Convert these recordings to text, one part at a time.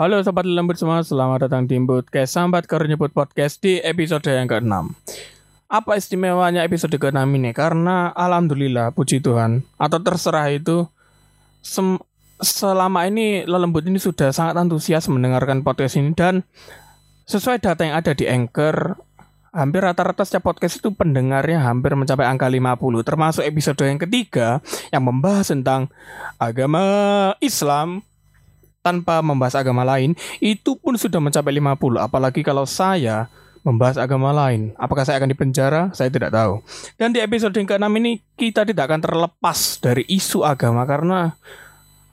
Halo sobat lembut semua, selamat datang di podcast Sambat Karo Nyebut Podcast di episode yang ke-6. Apa istimewanya episode ke-6 ini? Karena alhamdulillah puji Tuhan atau terserah itu sem- selama ini lelembut ini sudah sangat antusias mendengarkan podcast ini dan sesuai data yang ada di Anchor hampir rata-rata setiap podcast itu pendengarnya hampir mencapai angka 50 termasuk episode yang ketiga yang membahas tentang agama Islam tanpa membahas agama lain itu pun sudah mencapai 50 apalagi kalau saya membahas agama lain. Apakah saya akan dipenjara saya tidak tahu. Dan di episode yang ke-6 ini kita tidak akan terlepas dari isu agama karena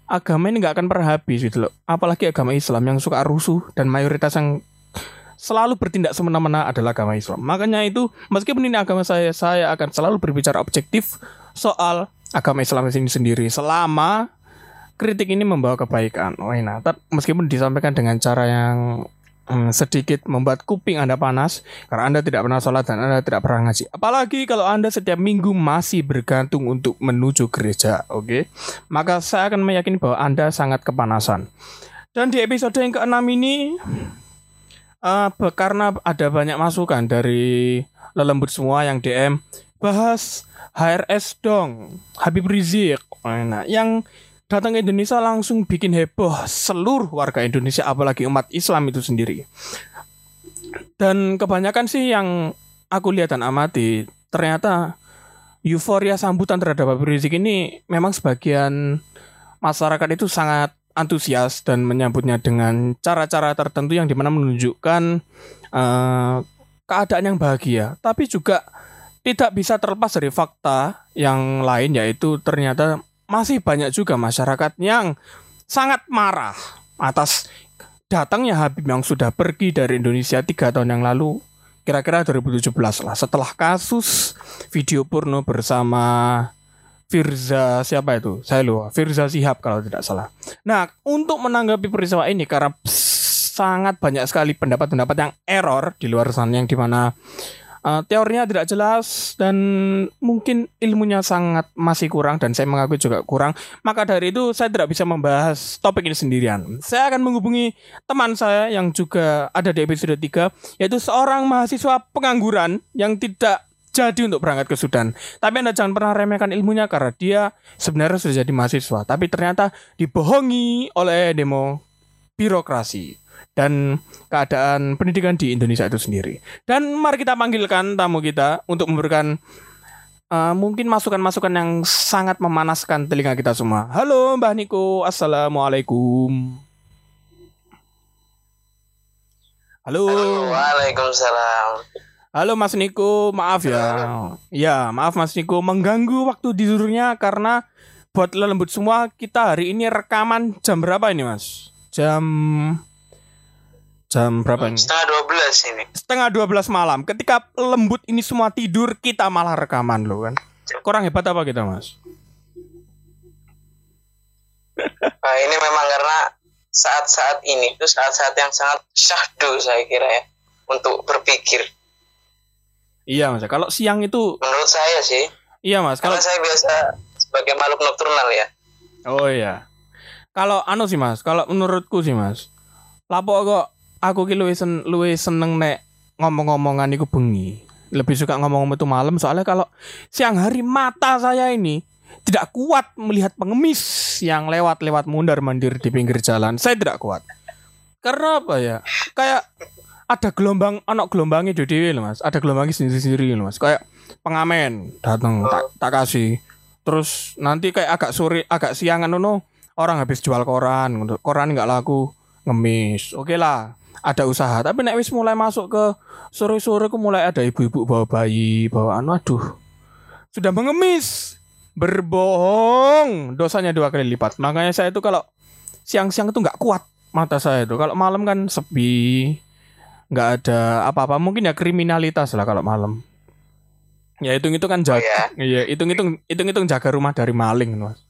agama ini nggak akan pernah habis gitu loh. Apalagi agama Islam yang suka rusuh dan mayoritas yang selalu bertindak semena-mena adalah agama Islam. Makanya itu meskipun ini agama saya saya akan selalu berbicara objektif soal agama Islam ini sendiri selama kritik ini membawa kebaikan. Oh, nah, meskipun disampaikan dengan cara yang hmm, sedikit membuat kuping Anda panas karena Anda tidak pernah sholat dan Anda tidak pernah ngaji. Apalagi kalau Anda setiap minggu masih bergantung untuk menuju gereja, oke? Okay? Maka saya akan meyakini bahwa Anda sangat kepanasan. Dan di episode yang ke-6 ini uh, karena ada banyak masukan dari lelembut semua yang DM bahas HRS dong, Habib Rizik. Nah, yang datang ke Indonesia langsung bikin heboh seluruh warga Indonesia apalagi umat Islam itu sendiri. Dan kebanyakan sih yang aku lihat dan amati ternyata euforia sambutan terhadap Habib Rizik ini memang sebagian masyarakat itu sangat antusias dan menyambutnya dengan cara-cara tertentu yang di mana menunjukkan uh, keadaan yang bahagia, tapi juga tidak bisa terlepas dari fakta yang lain yaitu ternyata masih banyak juga masyarakat yang sangat marah atas datangnya Habib yang sudah pergi dari Indonesia tiga tahun yang lalu kira-kira 2017 lah. Setelah kasus video porno bersama Firza siapa itu? Saya lupa. Firza Sihab kalau tidak salah. Nah untuk menanggapi peristiwa ini karena sangat banyak sekali pendapat-pendapat yang error di luar sana yang di mana uh, teorinya tidak jelas dan mungkin ilmunya sangat masih kurang dan saya mengakui juga kurang. Maka dari itu saya tidak bisa membahas topik ini sendirian. Saya akan menghubungi teman saya yang juga ada di episode 3 yaitu seorang mahasiswa pengangguran yang tidak jadi untuk berangkat ke Sudan. Tapi Anda jangan pernah remehkan ilmunya karena dia sebenarnya sudah jadi mahasiswa, tapi ternyata dibohongi oleh demo birokrasi dan keadaan pendidikan di Indonesia itu sendiri. Dan mari kita panggilkan tamu kita untuk memberikan uh, mungkin masukan-masukan yang sangat memanaskan telinga kita semua. Halo Mbah Niko, Assalamualaikum. Halo. Halo. Waalaikumsalam. Halo Mas Niko, maaf ya. Ya, maaf Mas Niko mengganggu waktu tidurnya karena buat lembut semua kita hari ini rekaman jam berapa ini Mas? Jam Jam berapa ini? Setengah dua belas ini. Setengah dua belas malam. Ketika lembut ini semua tidur, kita malah rekaman loh kan. Kurang hebat apa kita mas? Nah, ini memang karena saat-saat ini itu saat-saat yang sangat syahdu saya kira ya untuk berpikir. Iya mas. Kalau siang itu. Menurut saya sih. Iya mas. Kalau saya biasa sebagai makhluk nokturnal ya. Oh iya. Kalau anu sih mas. Kalau menurutku sih mas. Lapo kok aku ki luwih sen, seneng nek ngomong-ngomongan iku bengi. Lebih suka ngomong-ngomong itu malam soalnya kalau siang hari mata saya ini tidak kuat melihat pengemis yang lewat-lewat mundar mandir di pinggir jalan. Saya tidak kuat. Karena apa ya? Kayak ada gelombang, anak gelombangnya di dewi loh mas. Ada gelombangnya sendiri-sendiri loh mas. Kayak pengamen datang tak, tak kasih. Terus nanti kayak agak sore, agak siangan nono orang habis jual koran, koran nggak laku ngemis. Oke lah, ada usaha. Tapi nek wis mulai masuk ke sore-sore ku mulai ada ibu-ibu bawa bayi bawa anu aduh. Sudah mengemis. Berbohong. Dosanya dua kali lipat. Makanya saya itu kalau siang-siang itu nggak kuat mata saya itu. Kalau malam kan sepi nggak ada apa-apa. Mungkin ya kriminalitas lah kalau malam. Ya hitung itu kan jaga. oh, ya? iya hitung hitung hitung hitung jaga rumah dari maling mas.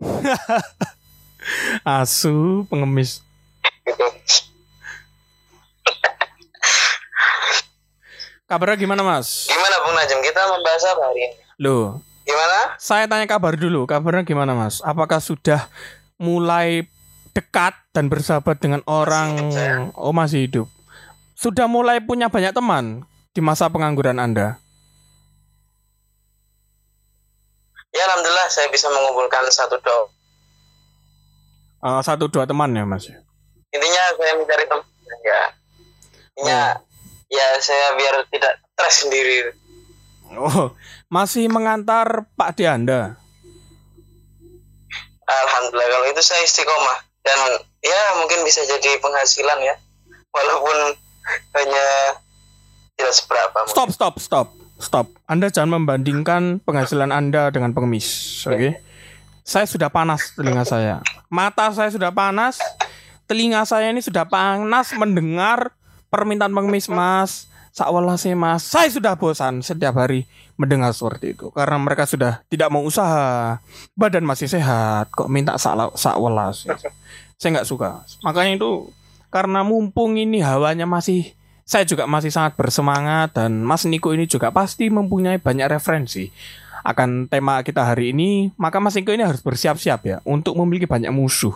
Asu pengemis Kabarnya gimana mas? Gimana Bung Najam? Kita membahas apa hari ini? Loh. Gimana? Saya tanya kabar dulu. Kabarnya gimana mas? Apakah sudah mulai dekat dan bersahabat dengan orang hidup saya. oh masih hidup. Sudah mulai punya banyak teman di masa pengangguran Anda. Ya alhamdulillah saya bisa mengumpulkan satu dua. Eh, satu dua teman ya Mas. Intinya saya mencari teman. Ya. Intinya ya saya biar tidak stres sendiri. Oh, masih mengantar Pak D Anda. Alhamdulillah kalau itu saya istiqomah dan ya mungkin bisa jadi penghasilan ya walaupun hanya tidak seberapa. mungkin. Stop, stop, stop, stop. Anda jangan membandingkan penghasilan Anda dengan pengemis, oke? Saya sudah panas telinga saya. Mata saya sudah panas. Telinga saya ini sudah panas mendengar permintaan pengemis, Mas. Sakwalase, Mas. Saya sudah bosan setiap hari mendengar seperti itu karena mereka sudah tidak mau usaha. Badan masih sehat, kok minta sakwelas. Saya nggak suka. Makanya itu karena mumpung ini hawanya masih saya juga masih sangat bersemangat dan Mas Niko ini juga pasti mempunyai banyak referensi akan tema kita hari ini, maka Mas Niko ini harus bersiap-siap ya untuk memiliki banyak musuh.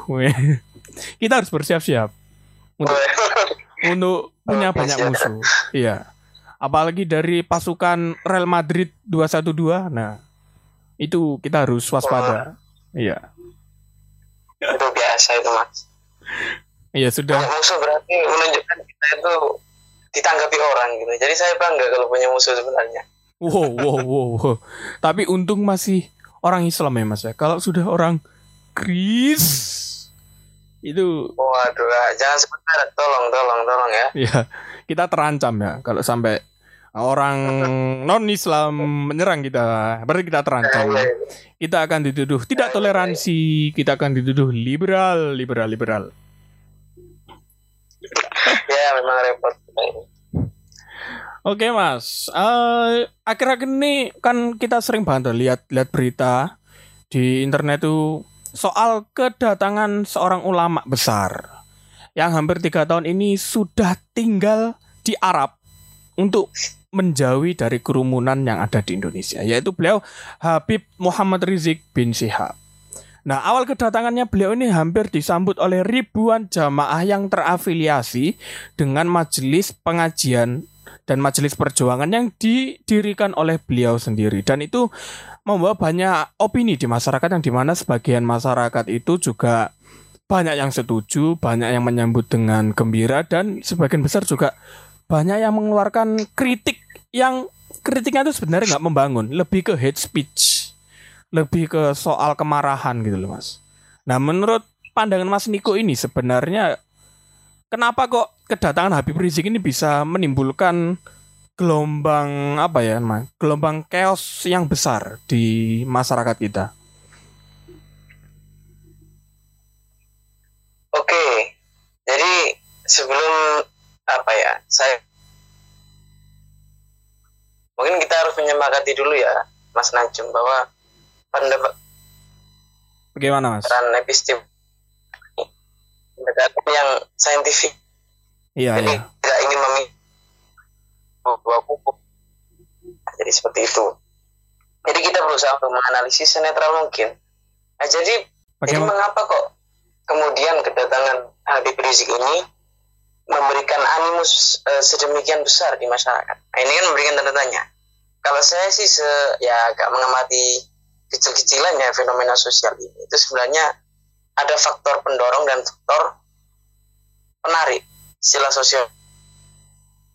kita harus bersiap-siap untuk untuk punya Oke, banyak musuh. Iya. Apalagi dari pasukan Real Madrid 212. Nah, itu kita harus waspada. Iya. itu biasa itu mas. Iya sudah. Punya musuh berarti menunjukkan kita itu ditanggapi orang gitu. Jadi saya bangga kalau punya musuh sebenarnya. Wow, wow, wow, wow. Tapi untung masih orang Islam ya Mas ya. Kalau sudah orang Kris itu Waduh, ah, jangan sebentar, tolong, tolong, tolong ya. ya kita terancam ya kalau sampai orang non Islam menyerang kita. Berarti kita terancam. Ya. Kita akan dituduh tidak toleransi, kita akan dituduh liberal, liberal, liberal. Ya, memang repot. Oke mas, Eh, akhir-akhir ini kan kita sering banget lihat lihat berita di internet tuh soal kedatangan seorang ulama besar yang hampir tiga tahun ini sudah tinggal di Arab untuk menjauhi dari kerumunan yang ada di Indonesia, yaitu beliau Habib Muhammad Rizik bin Syihab. Nah, awal kedatangannya beliau ini hampir disambut oleh ribuan jamaah yang terafiliasi dengan majelis pengajian dan majelis perjuangan yang didirikan oleh beliau sendiri dan itu membawa banyak opini di masyarakat yang di mana sebagian masyarakat itu juga banyak yang setuju, banyak yang menyambut dengan gembira dan sebagian besar juga banyak yang mengeluarkan kritik yang kritiknya itu sebenarnya nggak membangun, lebih ke hate speech, lebih ke soal kemarahan gitu loh mas. Nah menurut pandangan Mas Niko ini sebenarnya kenapa kok kedatangan Habib Rizik ini bisa menimbulkan gelombang apa ya, Mas? Gelombang chaos yang besar di masyarakat kita. Oke, jadi sebelum apa ya, saya mungkin kita harus menyepakati dulu ya, Mas Najum bahwa pendapat Bagaimana, Mas? peran epistem pendekatan yang saintifik Iya, jadi iya. tidak ingin memilih dua kubu Nah, jadi seperti itu. Jadi kita berusaha untuk menganalisis senetral mungkin. Nah, jadi jadi mengapa kok kemudian kedatangan Habib Rizik ini memberikan animus eh, sedemikian besar di masyarakat? Nah, ini kan memberikan tanda tanya. Kalau saya sih se ya agak mengamati kecil-kecilannya fenomena sosial ini. Itu sebenarnya ada faktor pendorong dan faktor penarik istilah sosial.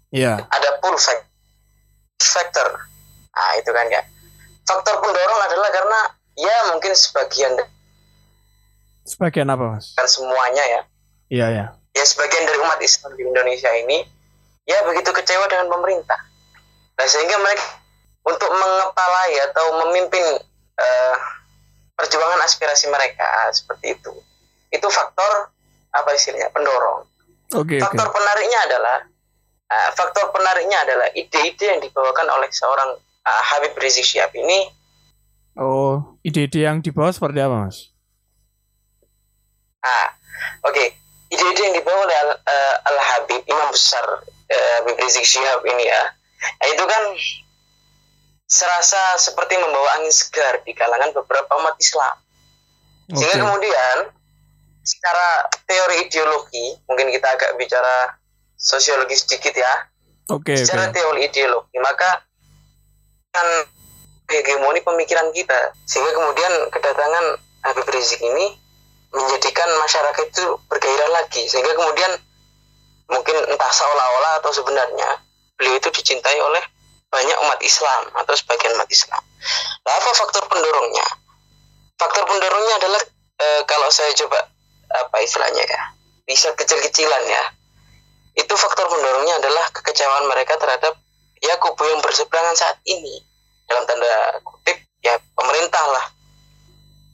Iya. ada pull fac- factor. Nah itu kan ya faktor pendorong adalah karena ya mungkin sebagian Sebagian apa, Mas? dan semuanya ya. Iya, iya. ya sebagian dari umat Islam di Indonesia ini ya begitu kecewa dengan pemerintah. Nah sehingga mereka untuk mengepalai atau memimpin eh, perjuangan aspirasi mereka seperti itu. Itu faktor apa istilahnya pendorong Oke. faktor penariknya adalah uh, faktor penariknya adalah ide-ide yang dibawakan oleh seorang uh, Habib Rizik Syihab ini. Oh, ide-ide yang dibawa seperti apa, Mas? ah oke. Ide-ide yang dibawa oleh Al, uh, Al Habib Imam besar uh, Habib Rizik Syihab ini ya. Nah, itu kan serasa seperti membawa angin segar di kalangan beberapa umat Islam. Sehingga kemudian secara teori ideologi mungkin kita agak bicara sosiologi sedikit ya Oke, secara oke. teori ideologi maka kan hegemoni pemikiran kita sehingga kemudian kedatangan Habib Rizik ini menjadikan masyarakat itu bergairah lagi sehingga kemudian mungkin entah seolah-olah atau sebenarnya beliau itu dicintai oleh banyak umat Islam atau sebagian umat Islam. Nah, apa faktor pendorongnya? Faktor pendorongnya adalah eh, kalau saya coba apa istilahnya ya, bisa kecil-kecilan ya. Itu faktor pendorongnya adalah kekecewaan mereka terhadap ya kubu yang berseberangan saat ini. Dalam tanda kutip ya pemerintah lah.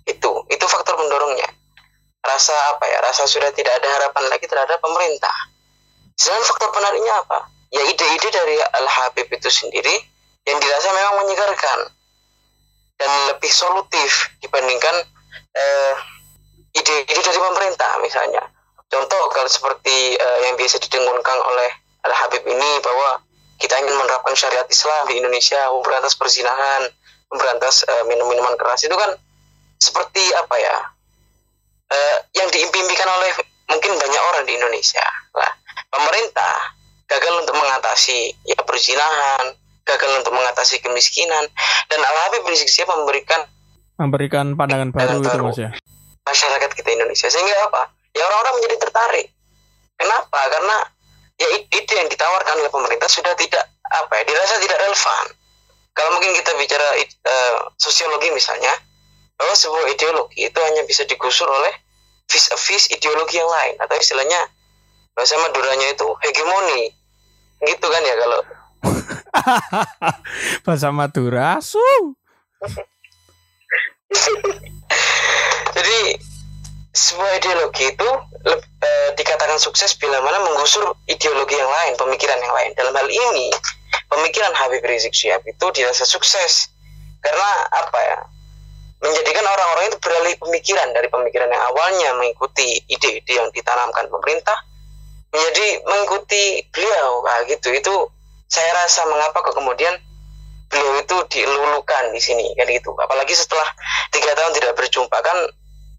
Itu itu faktor pendorongnya. Rasa apa ya rasa sudah tidak ada harapan lagi terhadap pemerintah. Sedangkan faktor penariknya apa? Ya ide-ide dari Al Habib itu sendiri yang dirasa memang menyegarkan dan lebih solutif dibandingkan eh, ide-ide dari pemerintah misalnya contoh kalau seperti eh, yang biasa didengungkan oleh Al Habib ini bahwa kita ingin menerapkan syariat Islam di Indonesia memberantas perzinahan memberantas eh, minum-minuman keras itu kan seperti apa ya eh, yang diimpikan oleh mungkin banyak orang di Indonesia lah pemerintah gagal untuk mengatasi ya perzinahan gagal untuk mengatasi kemiskinan dan Al Habib Rizik Sihab memberikan Memberikan pandangan baru itu baru. Mas ya. Masyarakat kita Indonesia. Sehingga apa? Ya orang-orang menjadi tertarik. Kenapa? Karena ya i- ide yang ditawarkan oleh pemerintah sudah tidak apa ya dirasa tidak relevan. Kalau mungkin kita bicara eh, sosiologi misalnya bahwa sebuah ideologi itu hanya bisa digusur oleh vis a vis ideologi yang lain. Atau istilahnya bahasa Maduranya itu hegemoni. Gitu kan ya kalau. Bahasa Madura. Su. Jadi sebuah ideologi itu eh, dikatakan sukses bila mana menggusur ideologi yang lain, pemikiran yang lain. Dalam hal ini, pemikiran Habib Rizik Syihab itu dirasa sukses karena apa ya? Menjadikan orang-orang itu beralih pemikiran dari pemikiran yang awalnya mengikuti ide-ide yang ditanamkan pemerintah menjadi mengikuti beliau. Nah, gitu. Itu saya rasa mengapa kok kemudian beliau itu dilulukan di sini kan gitu apalagi setelah tiga tahun tidak berjumpa kan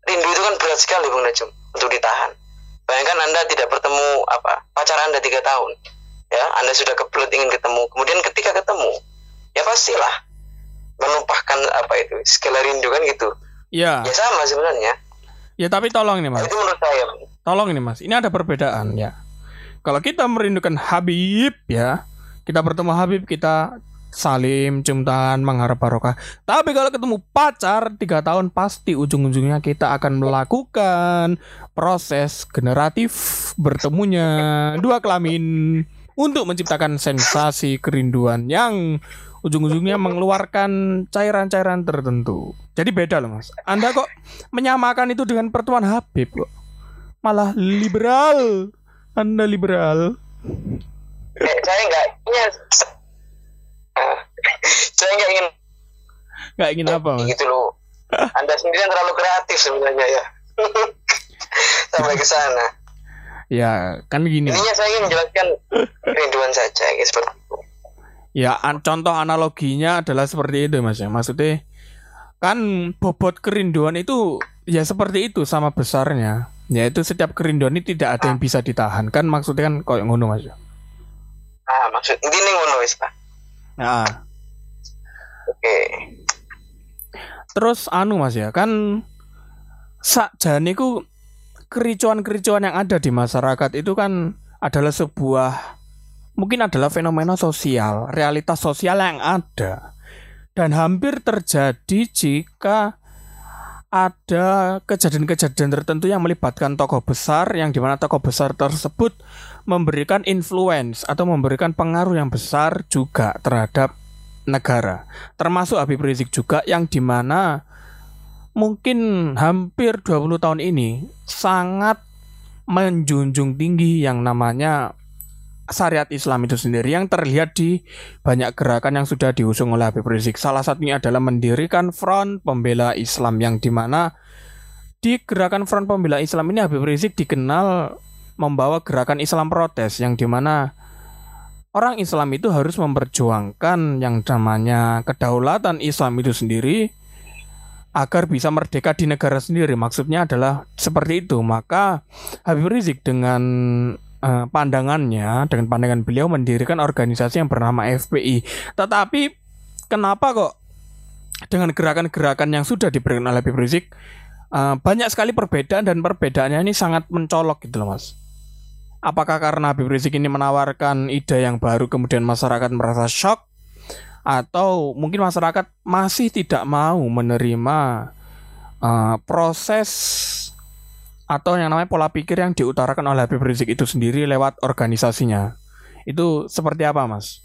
rindu itu kan berat sekali bung Najum untuk ditahan bayangkan anda tidak bertemu apa pacar anda tiga tahun ya anda sudah kebelut ingin ketemu kemudian ketika ketemu ya pastilah menumpahkan apa itu segala rindu kan gitu Ya, ya sama sebenarnya ya tapi tolong nih Mas. itu menurut saya. Tolong ini Mas. Ini ada perbedaan ya. Kalau kita merindukan Habib ya, kita bertemu Habib kita salim, cium tangan, mengharap barokah. Tapi kalau ketemu pacar tiga tahun pasti ujung-ujungnya kita akan melakukan proses generatif bertemunya dua kelamin untuk menciptakan sensasi kerinduan yang ujung-ujungnya mengeluarkan cairan-cairan tertentu. Jadi beda loh mas. Anda kok menyamakan itu dengan pertemuan Habib kok? Malah liberal. Anda liberal. Eh, saya nggak ingin Ah, saya nggak ingin Gak ingin apa mas? gitu loh anda sendiri yang terlalu kreatif sebenarnya ya sampai ke sana Ya kan gini. Intinya saya ingin menjelaskan kerinduan saja ya, seperti itu Ya an- contoh analoginya adalah seperti itu mas ya. Maksudnya kan bobot kerinduan itu ya seperti itu sama besarnya. Yaitu setiap kerinduan ini tidak ada yang bisa ditahan kan maksudnya kan kayak ngono mas ya. ah maksud ini ngono wis Pak. Nah, oke terus anu mas ya kan sakjane ku kericuan-kericuan yang ada di masyarakat itu kan adalah sebuah mungkin adalah fenomena sosial, realitas sosial yang ada. Dan hampir terjadi jika ada kejadian-kejadian tertentu yang melibatkan tokoh besar yang di mana tokoh besar tersebut memberikan influence atau memberikan pengaruh yang besar juga terhadap negara. Termasuk Habib Rizik juga yang di mana mungkin hampir 20 tahun ini sangat menjunjung tinggi yang namanya syariat Islam itu sendiri yang terlihat di banyak gerakan yang sudah diusung oleh Habib Rizik. Salah satunya adalah mendirikan Front Pembela Islam yang di mana di gerakan Front Pembela Islam ini Habib Rizik dikenal membawa gerakan Islam protes yang di mana orang Islam itu harus memperjuangkan yang namanya kedaulatan Islam itu sendiri agar bisa merdeka di negara sendiri. Maksudnya adalah seperti itu. Maka Habib Rizik dengan uh, pandangannya, dengan pandangan beliau mendirikan organisasi yang bernama FPI. Tetapi kenapa kok dengan gerakan-gerakan yang sudah diberikan oleh Habib Rizik uh, banyak sekali perbedaan dan perbedaannya ini sangat mencolok gitu loh mas. Apakah karena Habib Rizik ini menawarkan ide yang baru kemudian masyarakat merasa shock atau mungkin masyarakat masih tidak mau menerima uh, proses atau yang namanya pola pikir yang diutarakan oleh Habib Rizik itu sendiri lewat organisasinya. Itu seperti apa, Mas?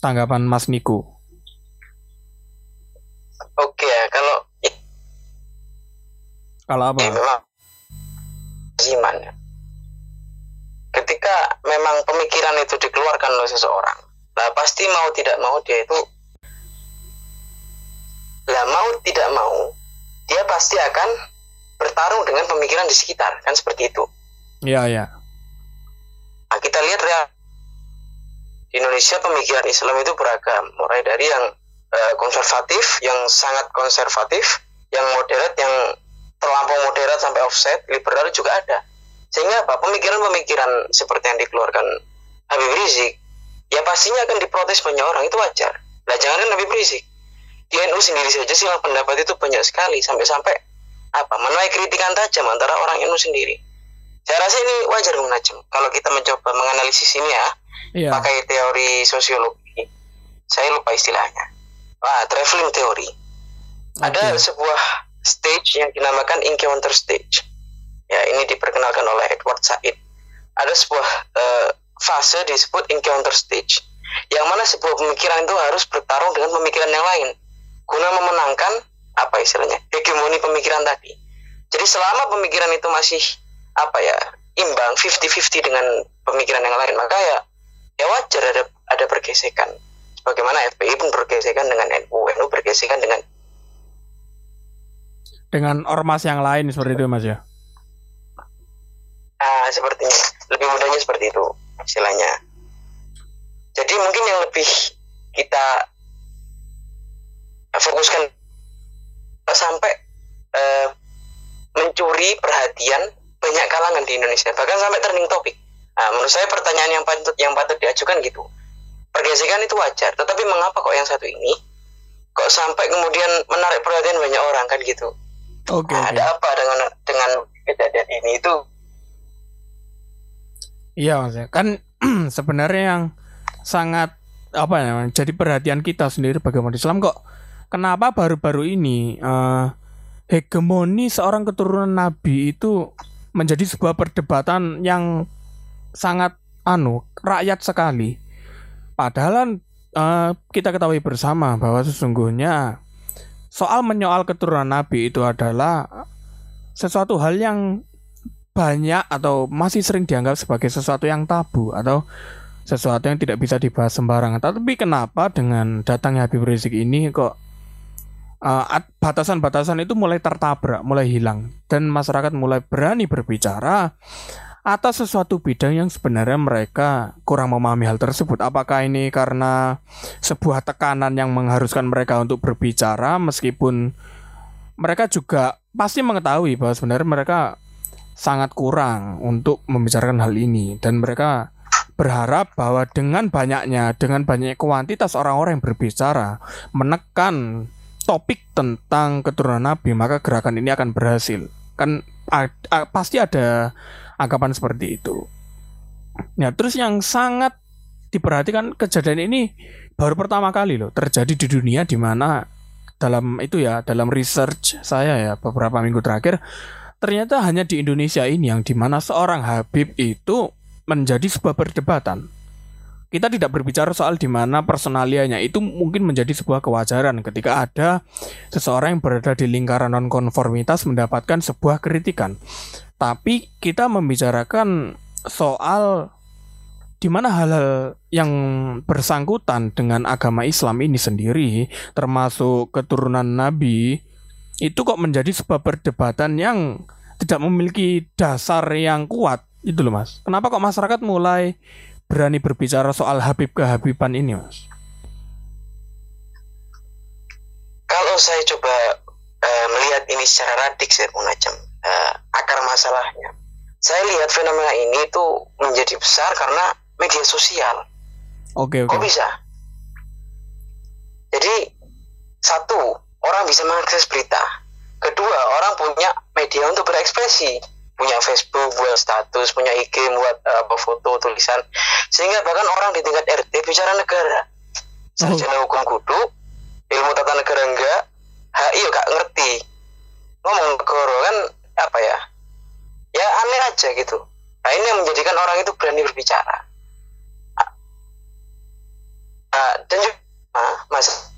Tanggapan Mas Niko. Oke ya, kalau kalau apa? Ya, memang iman ya. Ketika memang pemikiran itu dikeluarkan oleh seseorang, nah pasti mau tidak mau dia itu lah mau tidak mau, dia pasti akan bertarung dengan pemikiran di sekitar, kan seperti itu. Iya, iya. Nah, kita lihat ya di Indonesia pemikiran Islam itu beragam, mulai dari yang uh, konservatif, yang sangat konservatif, yang moderat, yang terlampau moderat sampai offset, liberal juga ada. Sehingga apa? Pemikiran-pemikiran seperti yang dikeluarkan Habib Rizik, ya pastinya akan diprotes banyak orang, itu wajar. Nah, jangan kan Habib Rizik di NU sendiri saja sih pendapat itu banyak sekali sampai-sampai apa menuai kritikan tajam antara orang NU sendiri. Saya rasa ini wajar Bung Najm. Kalau kita mencoba menganalisis ini ya, iya. pakai teori sosiologi, saya lupa istilahnya. Wah, traveling teori. Okay. Ada sebuah stage yang dinamakan encounter stage. Ya, ini diperkenalkan oleh Edward Said. Ada sebuah uh, fase disebut encounter stage, yang mana sebuah pemikiran itu harus bertarung dengan pemikiran yang lain guna memenangkan apa istilahnya hegemoni pemikiran tadi. Jadi selama pemikiran itu masih apa ya imbang 50-50 dengan pemikiran yang lain maka ya ya wajar ada ada pergesekan. Bagaimana FPI pun bergesekan dengan NU, NU bergesekan dengan dengan ormas yang lain seperti itu mas ya? Ah sepertinya lebih mudahnya seperti itu istilahnya. Jadi mungkin yang lebih kita fokuskan sampai uh, mencuri perhatian banyak kalangan di Indonesia bahkan sampai trending topik nah, menurut saya pertanyaan yang patut yang patut diajukan gitu pergesekan itu wajar tetapi mengapa kok yang satu ini kok sampai kemudian menarik perhatian banyak orang kan gitu? Okay, nah, ada apa dengan dengan kejadian ini itu? Iya mas ya. kan sebenarnya yang sangat apa ya jadi perhatian kita sendiri bagaimana Islam kok kenapa baru-baru ini uh, hegemoni seorang keturunan nabi itu menjadi sebuah perdebatan yang sangat anu rakyat sekali. Padahal uh, kita ketahui bersama bahwa sesungguhnya soal menyoal keturunan nabi itu adalah sesuatu hal yang banyak atau masih sering dianggap sebagai sesuatu yang tabu atau sesuatu yang tidak bisa dibahas sembarangan. Tapi kenapa dengan datangnya Habib Rizik ini kok uh, batasan-batasan itu mulai tertabrak, mulai hilang, dan masyarakat mulai berani berbicara atas sesuatu bidang yang sebenarnya mereka kurang memahami hal tersebut. Apakah ini karena sebuah tekanan yang mengharuskan mereka untuk berbicara, meskipun mereka juga pasti mengetahui bahwa sebenarnya mereka sangat kurang untuk membicarakan hal ini, dan mereka berharap bahwa dengan banyaknya, dengan banyak kuantitas orang-orang yang berbicara, menekan topik tentang keturunan Nabi, maka gerakan ini akan berhasil. Kan a, a, pasti ada anggapan seperti itu. Ya, terus yang sangat diperhatikan kejadian ini baru pertama kali loh terjadi di dunia di mana dalam itu ya dalam research saya ya beberapa minggu terakhir ternyata hanya di Indonesia ini yang di mana seorang Habib itu menjadi sebuah perdebatan kita tidak berbicara soal di mana personalianya itu mungkin menjadi sebuah kewajaran ketika ada seseorang yang berada di lingkaran nonkonformitas mendapatkan sebuah kritikan. Tapi kita membicarakan soal di mana hal-hal yang bersangkutan dengan agama Islam ini sendiri termasuk keturunan nabi itu kok menjadi sebuah perdebatan yang tidak memiliki dasar yang kuat itu loh Mas. Kenapa kok masyarakat mulai berani berbicara soal Habib kehabiban ini, Mas? Kalau saya coba uh, melihat ini secara radik saya Najam uh, akar masalahnya. Saya lihat fenomena ini itu menjadi besar karena media sosial. Oke, oke. kok bisa? Jadi satu orang bisa mengakses berita. Kedua orang punya media untuk berekspresi punya Facebook buat status punya IG buat uh, apa foto tulisan. Sehingga bahkan orang di tingkat RT bicara negara. Sarjana hukum kudu ilmu tata negara enggak HI ya gak ngerti. Ngomong negara kan apa ya ya aneh aja gitu. Nah ini yang menjadikan orang itu berani berbicara. Ah, dan juga ah, mas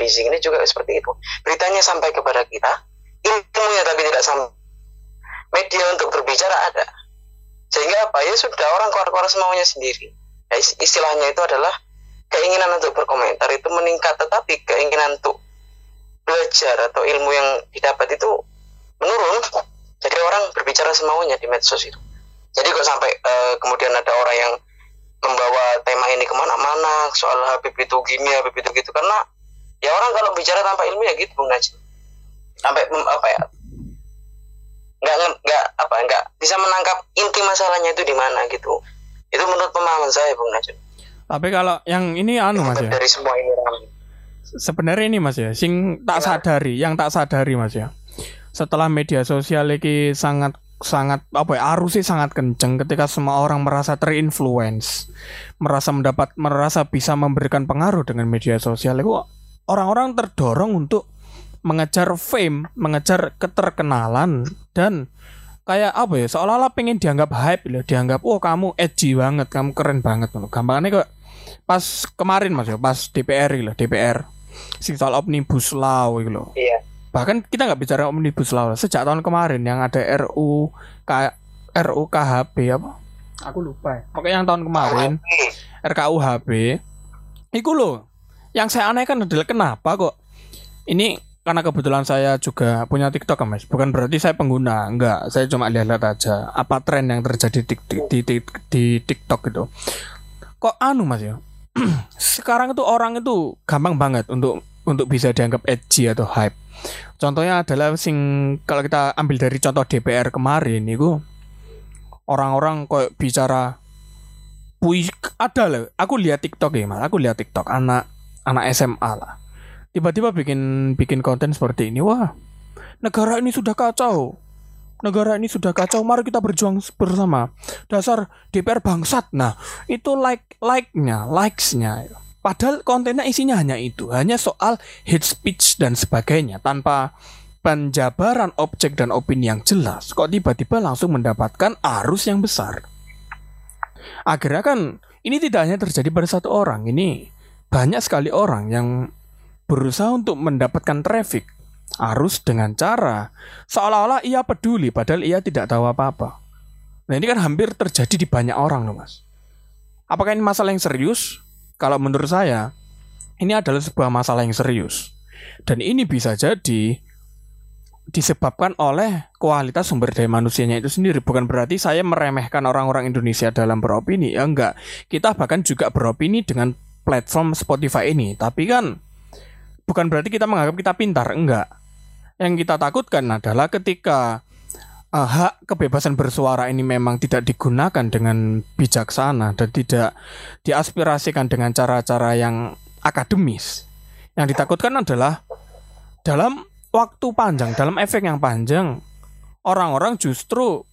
Rizik ini juga seperti itu. Beritanya sampai kepada kita ilmunya tapi tidak sampai media untuk berbicara ada. Sehingga apa? Ya sudah orang keluar-keluar semaunya sendiri. Ya, is- istilahnya itu adalah keinginan untuk berkomentar itu meningkat tetapi keinginan untuk belajar atau ilmu yang didapat itu menurun. Jadi orang berbicara semaunya di medsos itu. Jadi kok sampai eh, kemudian ada orang yang membawa tema ini ke mana-mana soal Habib itu gini Habib itu gitu. Karena ya orang kalau bicara tanpa ilmu ya gitu Bung sampai apa ya nggak nggak apa nggak bisa menangkap inti masalahnya itu di mana gitu itu menurut pemahaman saya Bung Najib Tapi kalau yang ini anu Mas ya. dari semua ini. Sebenarnya ini Mas ya, sing tak sadari, yang tak sadari Mas ya. Setelah media sosial ini sangat sangat apa ya arusnya sangat kenceng ketika semua orang merasa terinfluence merasa mendapat merasa bisa memberikan pengaruh dengan media sosial itu orang-orang terdorong untuk mengejar fame mengejar keterkenalan dan kayak apa ya seolah-olah pengen dianggap hype loh dianggap oh kamu edgy banget kamu keren banget. Loh gampangannya kok pas kemarin mas ya pas DPR loh DPR sing soal omnibus law gitu loh. Iya. Bahkan kita nggak bicara omnibus law sejak tahun kemarin yang ada RU K, RU KHB apa? Aku lupa ya. Pokoknya yang tahun kemarin. RKUHB itu loh yang saya anehkan adalah kenapa kok ini karena kebetulan saya juga punya TikTok kan mas. Bukan berarti saya pengguna. Enggak saya cuma lihat-lihat aja apa tren yang terjadi di, di, di, di, TikTok itu kok anu mas ya? Sekarang itu orang itu gampang banget untuk untuk bisa dianggap edgy atau hype. Contohnya adalah sing kalau kita ambil dari contoh DPR kemarin itu orang-orang kok bicara pui ada loh. Aku lihat TikTok ya mas. Aku lihat TikTok anak anak SMA lah tiba-tiba bikin bikin konten seperti ini wah negara ini sudah kacau. Negara ini sudah kacau mari kita berjuang bersama. Dasar DPR bangsat. Nah itu like like-nya likes-nya. Padahal kontennya isinya hanya itu hanya soal hate speech dan sebagainya tanpa penjabaran objek dan opini yang jelas. Kok tiba-tiba langsung mendapatkan arus yang besar? Akhirnya kan ini tidak hanya terjadi pada satu orang ini banyak sekali orang yang berusaha untuk mendapatkan traffic arus dengan cara seolah-olah ia peduli padahal ia tidak tahu apa-apa. Nah ini kan hampir terjadi di banyak orang loh mas. Apakah ini masalah yang serius? Kalau menurut saya ini adalah sebuah masalah yang serius dan ini bisa jadi disebabkan oleh kualitas sumber daya manusianya itu sendiri. Bukan berarti saya meremehkan orang-orang Indonesia dalam beropini. Ya enggak. Kita bahkan juga beropini dengan platform Spotify ini. Tapi kan bukan berarti kita menganggap kita pintar. Enggak. Yang kita takutkan adalah ketika uh, hak kebebasan bersuara ini memang tidak digunakan dengan bijaksana dan tidak diaspirasikan dengan cara-cara yang akademis. Yang ditakutkan adalah dalam waktu panjang, dalam efek yang panjang, orang-orang justru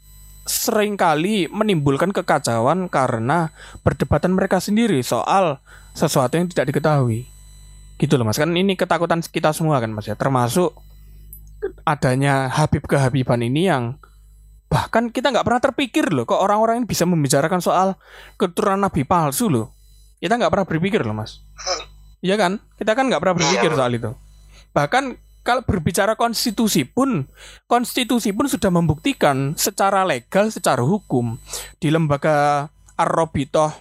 sering kali menimbulkan kekacauan karena perdebatan mereka sendiri soal sesuatu yang tidak diketahui. Gitu loh mas, kan ini ketakutan kita semua kan mas ya, termasuk adanya Habib kehabiban ini yang bahkan kita nggak pernah terpikir loh kok orang-orang ini bisa membicarakan soal keturunan nabi palsu loh. Kita nggak pernah berpikir loh mas. Iya kan? Kita kan nggak pernah berpikir soal itu. Bahkan kalau berbicara konstitusi pun, konstitusi pun sudah membuktikan secara legal, secara hukum di lembaga Arrobitoh,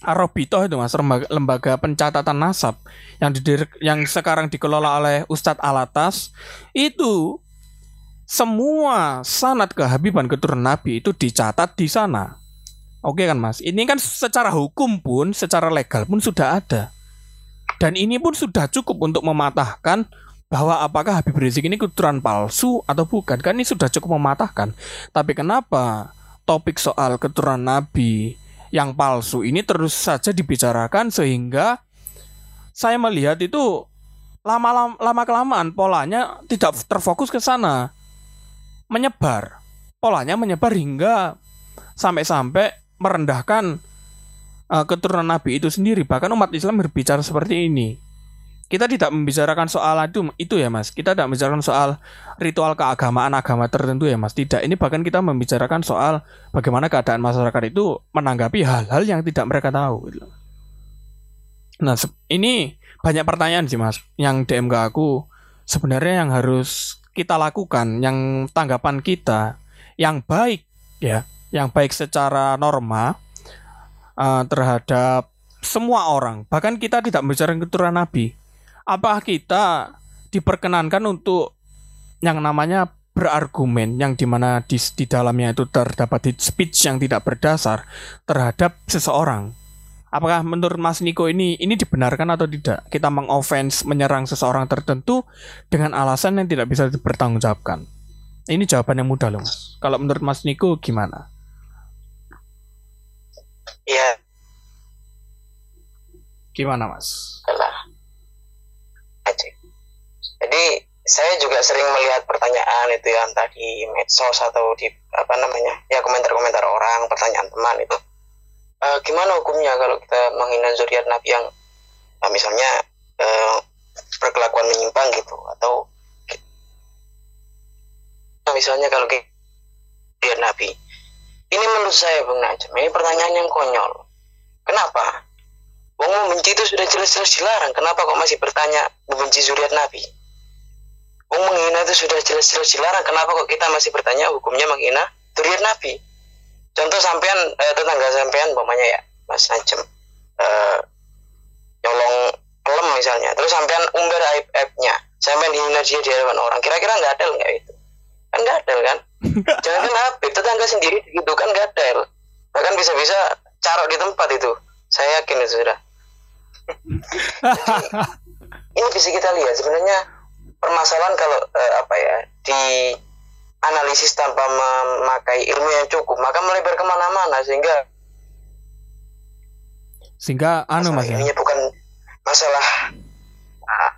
Arrobitoh itu mas, lembaga, lembaga pencatatan nasab yang didir, yang sekarang dikelola oleh Ustadz Alatas itu semua sanat kehabiban keturunan Nabi itu dicatat di sana. Oke kan mas, ini kan secara hukum pun, secara legal pun sudah ada. Dan ini pun sudah cukup untuk mematahkan bahwa apakah Habib Rizik ini keturunan palsu atau bukan kan ini sudah cukup mematahkan tapi kenapa topik soal keturunan Nabi yang palsu ini terus saja dibicarakan sehingga saya melihat itu lama-lama lama kelamaan polanya tidak terfokus ke sana. Menyebar. Polanya menyebar hingga sampai-sampai merendahkan uh, keturunan Nabi itu sendiri. Bahkan umat Islam berbicara seperti ini kita tidak membicarakan soal itu itu ya mas. Kita tidak membicarakan soal ritual keagamaan agama tertentu ya mas. Tidak. Ini bahkan kita membicarakan soal bagaimana keadaan masyarakat itu menanggapi hal-hal yang tidak mereka tahu gitu. nah ini banyak pertanyaan sih mas yang DM ke aku. Sebenarnya yang harus kita lakukan yang tanggapan kita yang baik ya yang baik secara norma uh, terhadap semua orang bahkan kita tidak membicarakan keturunan nabi apa kita diperkenankan untuk yang namanya berargumen yang di mana di, di dalamnya itu terdapat speech yang tidak berdasar terhadap seseorang. Apakah menurut Mas Niko ini ini dibenarkan atau tidak? Kita mengoffense, menyerang seseorang tertentu dengan alasan yang tidak bisa dipertanggungjawabkan. Ini jawaban yang mudah loh, Mas. Kalau menurut Mas Niko gimana? Iya. Gimana, Mas? Saya juga sering melihat pertanyaan itu ya entah di medsos atau di apa namanya ya komentar-komentar orang pertanyaan teman itu e, gimana hukumnya kalau kita menghina zuriat nabi yang nah, misalnya e, perkelakuan menyimpang gitu atau nah, misalnya kalau zuriat nabi ini menurut saya bang Najam ini pertanyaan yang konyol kenapa Wong membenci itu sudah jelas-jelas dilarang. Kenapa kok masih bertanya membenci zuriat Nabi? Wong menghina itu sudah jelas-jelas dilarang. Kenapa kok kita masih bertanya hukumnya menghina zuriat Nabi? Contoh sampean eh, tetangga sampean umpamanya ya, Mas Najem. Eh, nyolong pelem misalnya. Terus sampean umbar aib-aibnya. Sampean dihina dia di hadapan orang. Kira-kira nggak ada nggak itu? Kan nggak ada kan? Jangan kan habib, tetangga sendiri gitu kan nggak ada. Bahkan bisa-bisa carok di tempat itu. Saya yakin itu sudah. Jadi, ini bisa kita lihat sebenarnya permasalahan kalau uh, apa ya di analisis tanpa memakai ilmu yang cukup maka melebar ke mana-mana sehingga sehingga anu mas ya? ini bukan masalah uh,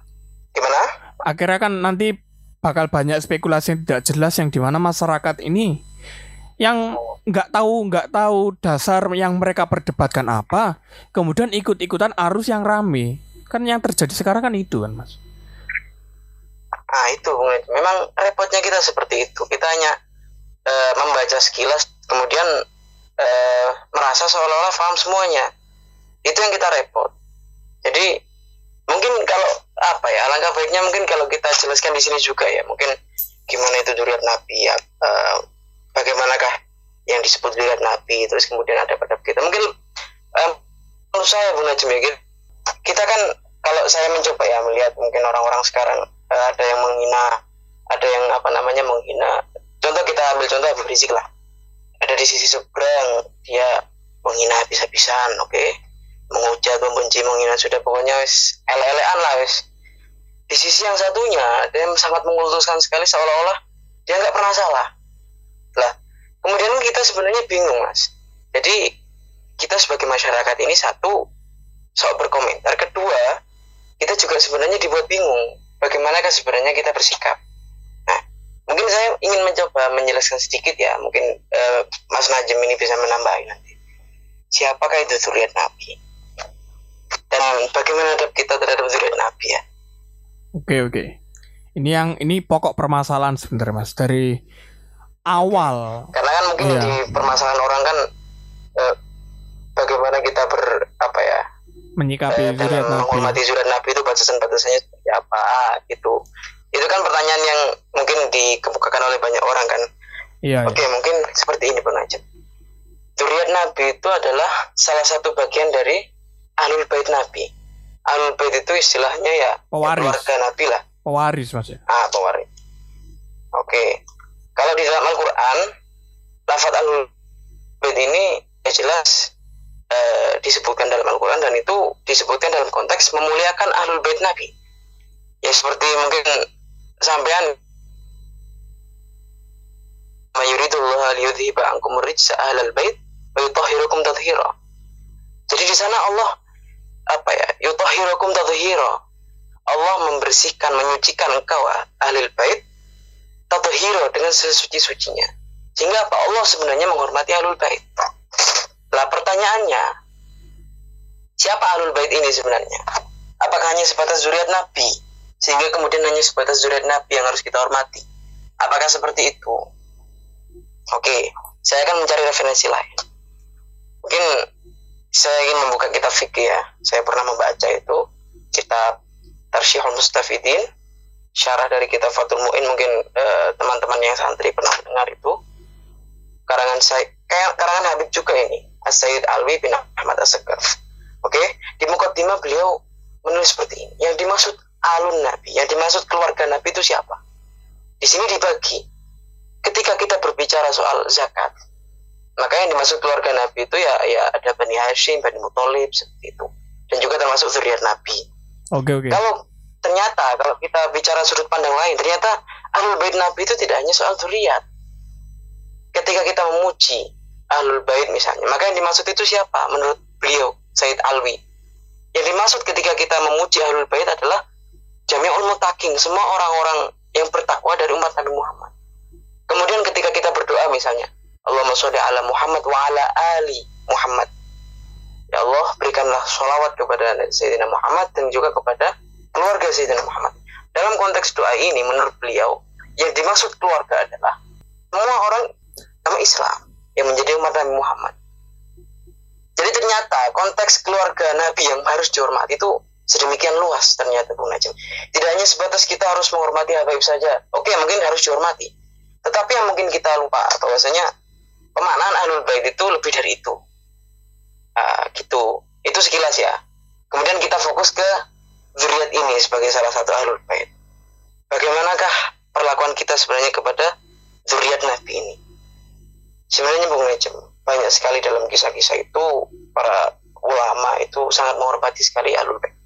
gimana? Akhirnya kan nanti bakal banyak spekulasi yang tidak jelas yang di mana masyarakat ini yang nggak tahu nggak tahu dasar yang mereka perdebatkan apa kemudian ikut-ikutan arus yang rame. Kan yang terjadi sekarang kan itu kan mas Nah itu memang repotnya kita seperti itu. Kita hanya e, membaca sekilas, kemudian e, merasa seolah-olah paham semuanya. Itu yang kita repot. Jadi mungkin kalau apa ya alangkah baiknya mungkin kalau kita jelaskan di sini juga ya mungkin gimana itu duriat nabi ya e, bagaimanakah yang disebut duriat nabi terus kemudian ada pada kita mungkin e, menurut saya Bu Najmi ya, kita kan kalau saya mencoba ya melihat mungkin orang-orang sekarang uh, ada yang menghina ada yang apa namanya menghina. Contoh kita ambil contoh Habib Rizik lah. Ada di sisi seberang dia menghina habis-habisan oke. Okay? menghujat membenci menghina sudah pokoknya wis lah wis. Di sisi yang satunya dia sangat mengultuskan sekali seolah-olah dia nggak pernah salah. Lah kemudian kita sebenarnya bingung mas. Jadi kita sebagai masyarakat ini satu sok berkomentar. Kedua kita juga sebenarnya dibuat bingung bagaimanakah sebenarnya kita bersikap. Nah, mungkin saya ingin mencoba menjelaskan sedikit ya, mungkin uh, Mas Najem ini bisa menambah nanti. Siapakah itu zuriat Nabi? Dan bagaimana adab kita terhadap zuriat Nabi ya? Oke oke. Ini yang ini pokok permasalahan sebenarnya Mas dari awal. Karena kan mungkin iya. di permasalahan orang kan uh, bagaimana kita ber apa ya menyikapi eh, zuriat Nabi. Menghormati zuriat Nabi itu batasan-batasannya apa gitu. Itu kan pertanyaan yang mungkin dikemukakan oleh banyak orang kan. Iya, oke iya. mungkin seperti ini Najib. Duriat Nabi itu adalah salah satu bagian dari Ahlul Bait Nabi. Ahlul Bait itu istilahnya ya pewaris. keluarga Nabi lah. Pewaris mas ya? Ah pewaris. Oke. Kalau di dalam Al-Quran lafadz Ahlul Bait ini ya jelas eh, disebutkan dalam Al-Quran dan itu disebutkan dalam konteks memuliakan Ahlul Bait Nabi ya seperti mungkin sampean mayuridullah liyudhiba ankum rijsa ahlal bait wa yutahhirukum tathira. Jadi di sana Allah apa ya? Yutahhirukum tathira. Allah membersihkan, menyucikan engkau ahli bait tathira dengan sesuci-sucinya. Sehingga apa? Allah sebenarnya menghormati ahlul bait. Lah pertanyaannya, siapa ahlul bait ini sebenarnya? Apakah hanya sebatas zuriat Nabi? Sehingga kemudian hanya sebatas zuriat Nabi yang harus kita hormati? Apakah seperti itu? Oke, saya akan mencari referensi lain. Mungkin saya ingin membuka kitab fikih ya. Saya pernah membaca itu kitab Tarsyihul Mustafidin, syarah dari kitab Fatul Mu'in mungkin eh, teman-teman yang santri pernah dengar itu. Karangan saya karangan Habib juga ini, As-Sayyid Alwi bin Ahmad As-Sekar. Oke, di Mukaddimah beliau menulis seperti ini. Yang dimaksud alun Nabi, yang dimaksud keluarga Nabi itu siapa? Di sini dibagi ketika kita berbicara soal zakat, maka yang dimaksud keluarga Nabi itu ya ya ada Bani Hashim, Bani Muthalib seperti itu. Dan juga termasuk zuriat Nabi. Oke oke. Kalau ternyata kalau kita bicara sudut pandang lain, ternyata Ahlul Bait Nabi itu tidak hanya soal zuriat. Ketika kita memuji Ahlul Bait misalnya, maka yang dimaksud itu siapa? Menurut beliau, Said Alwi. Yang dimaksud ketika kita memuji Ahlul Bait adalah Jami'ul Mutakin, semua orang-orang yang bertakwa dari umat Nabi Muhammad. Kemudian ketika kita berdoa misalnya, Allahumma sholli ala Muhammad wa ala ali Muhammad. Ya Allah, berikanlah sholawat kepada Sayyidina Muhammad dan juga kepada keluarga Sayyidina Muhammad. Dalam konteks doa ini, menurut beliau, yang dimaksud keluarga adalah semua orang nama Islam yang menjadi umat Nabi Muhammad. Jadi ternyata konteks keluarga Nabi yang harus dihormati itu sedemikian luas ternyata Bung Najim. Tidak hanya sebatas kita harus menghormati Habib saja. Oke, mungkin harus dihormati. Tetapi yang mungkin kita lupa atau biasanya pemaknaan ahlul bait itu lebih dari itu. Uh, gitu. Itu sekilas ya. Kemudian kita fokus ke zuriat ini sebagai salah satu ahlul bait. Bagaimanakah perlakuan kita sebenarnya kepada zuriat Nabi ini? Sebenarnya Bung Nejem, banyak sekali dalam kisah-kisah itu para ulama itu sangat menghormati sekali ahlul bait.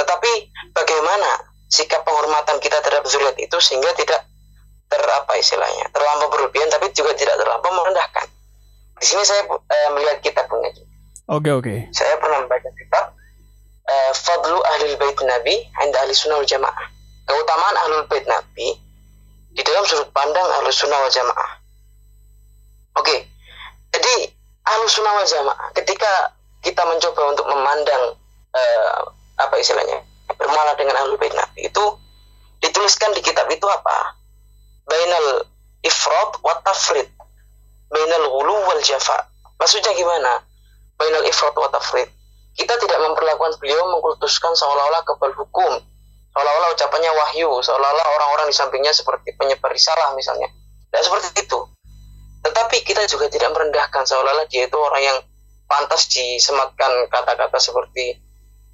Tetapi bagaimana sikap penghormatan kita terhadap zuriat itu sehingga tidak ter apa istilahnya terlampau berlebihan tapi juga tidak terlampau merendahkan. Di sini saya uh, melihat kitab punya. Oke okay, oke. Okay. Saya pernah membaca kitab uh, Fadlu Ahlul Bait Nabi Anda Ahli Sunnah wal Jamaah. Keutamaan Ahlul Bait Nabi di dalam sudut pandang Ahli Sunnah wal Jamaah. Oke. Okay. Jadi Ahli Sunnah wal Jamaah ketika kita mencoba untuk memandang uh, apa istilahnya bermuara dengan Ahlul Bait. Nabi itu dituliskan di kitab itu apa? bainal ifrat wa tafrid. Bainal ghulu wal jafa. Maksudnya gimana? Bainal ifrat wa tafrid. Kita tidak memperlakukan beliau mengkultuskan seolah-olah kebal hukum. Seolah-olah ucapannya wahyu. Seolah-olah orang-orang di sampingnya seperti penyebar risalah misalnya. Dan seperti itu. Tetapi kita juga tidak merendahkan seolah-olah dia itu orang yang pantas disematkan kata-kata seperti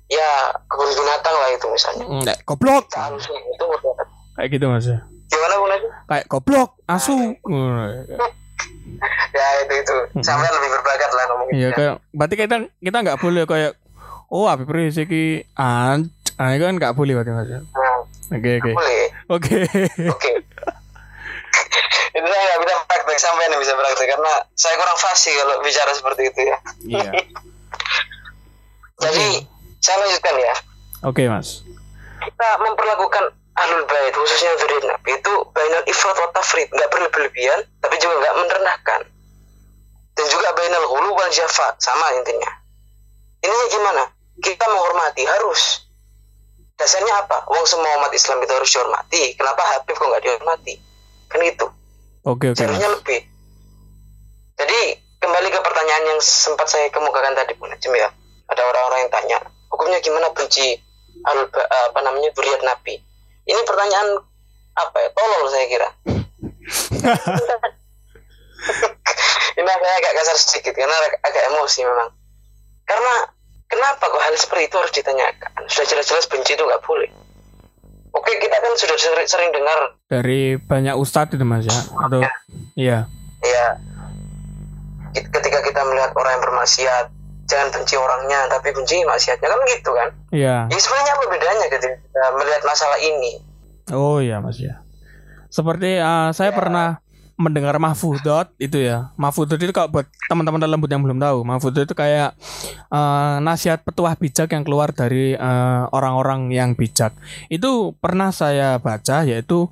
ya kebun binatang lah itu misalnya. Enggak, goblok. itu kayak gitu mas. Ya gimana bung Najib kayak goblok asu. Ya itu itu. Sampai lebih berbakat lah ngomong iya kayak berarti kita kita nggak boleh kayak oh Habib Rizik ki an ah kan nggak boleh berarti mas. Oke oke. oke. Oke. Itu saya nggak bisa praktek sampai nih bisa praktek karena saya kurang fasih kalau bicara seperti itu ya. Iya. Jadi okay. Saya lanjutkan ya. Oke okay, mas. Kita memperlakukan ahlul bait khususnya zuriat Nabi itu bainal ifrat wa tafrid nggak berlebihan tapi juga nggak merendahkan. Dan juga bainal hulu wal jafa. Sama intinya. Ini gimana? Kita menghormati harus. Dasarnya apa? Wong semua umat Islam itu harus dihormati. Kenapa Habib kok nggak dihormati? Kan gitu oke okay, okay, lebih. Jadi kembali ke pertanyaan yang sempat saya kemukakan tadi pun ya. Ada orang-orang yang tanya hukumnya gimana benci al apa namanya zuriat Nabi ini pertanyaan apa ya? Tolol saya kira. ini agak agak kasar sedikit karena agak emosi memang. Karena kenapa kok hal seperti itu harus ditanyakan? Sudah jelas-jelas benci itu nggak boleh. Oke, kita kan sudah sering, sering dengar dari banyak ustadz itu mas ya, atau ya. iya. Iya. Ketika kita melihat orang yang bermaksiat, jangan benci orangnya tapi benci maksiatnya kan gitu kan Iya. ya sebenarnya apa bedanya kita melihat masalah ini Oh iya Mas ya. Seperti uh, saya Ya. pernah mendengar Mahfudot itu ya. Mahfudot itu kalau buat teman-teman lembut yang belum tahu, Mahfudot itu kayak uh, nasihat petuah bijak yang keluar dari uh, orang-orang yang bijak. Itu pernah saya baca yaitu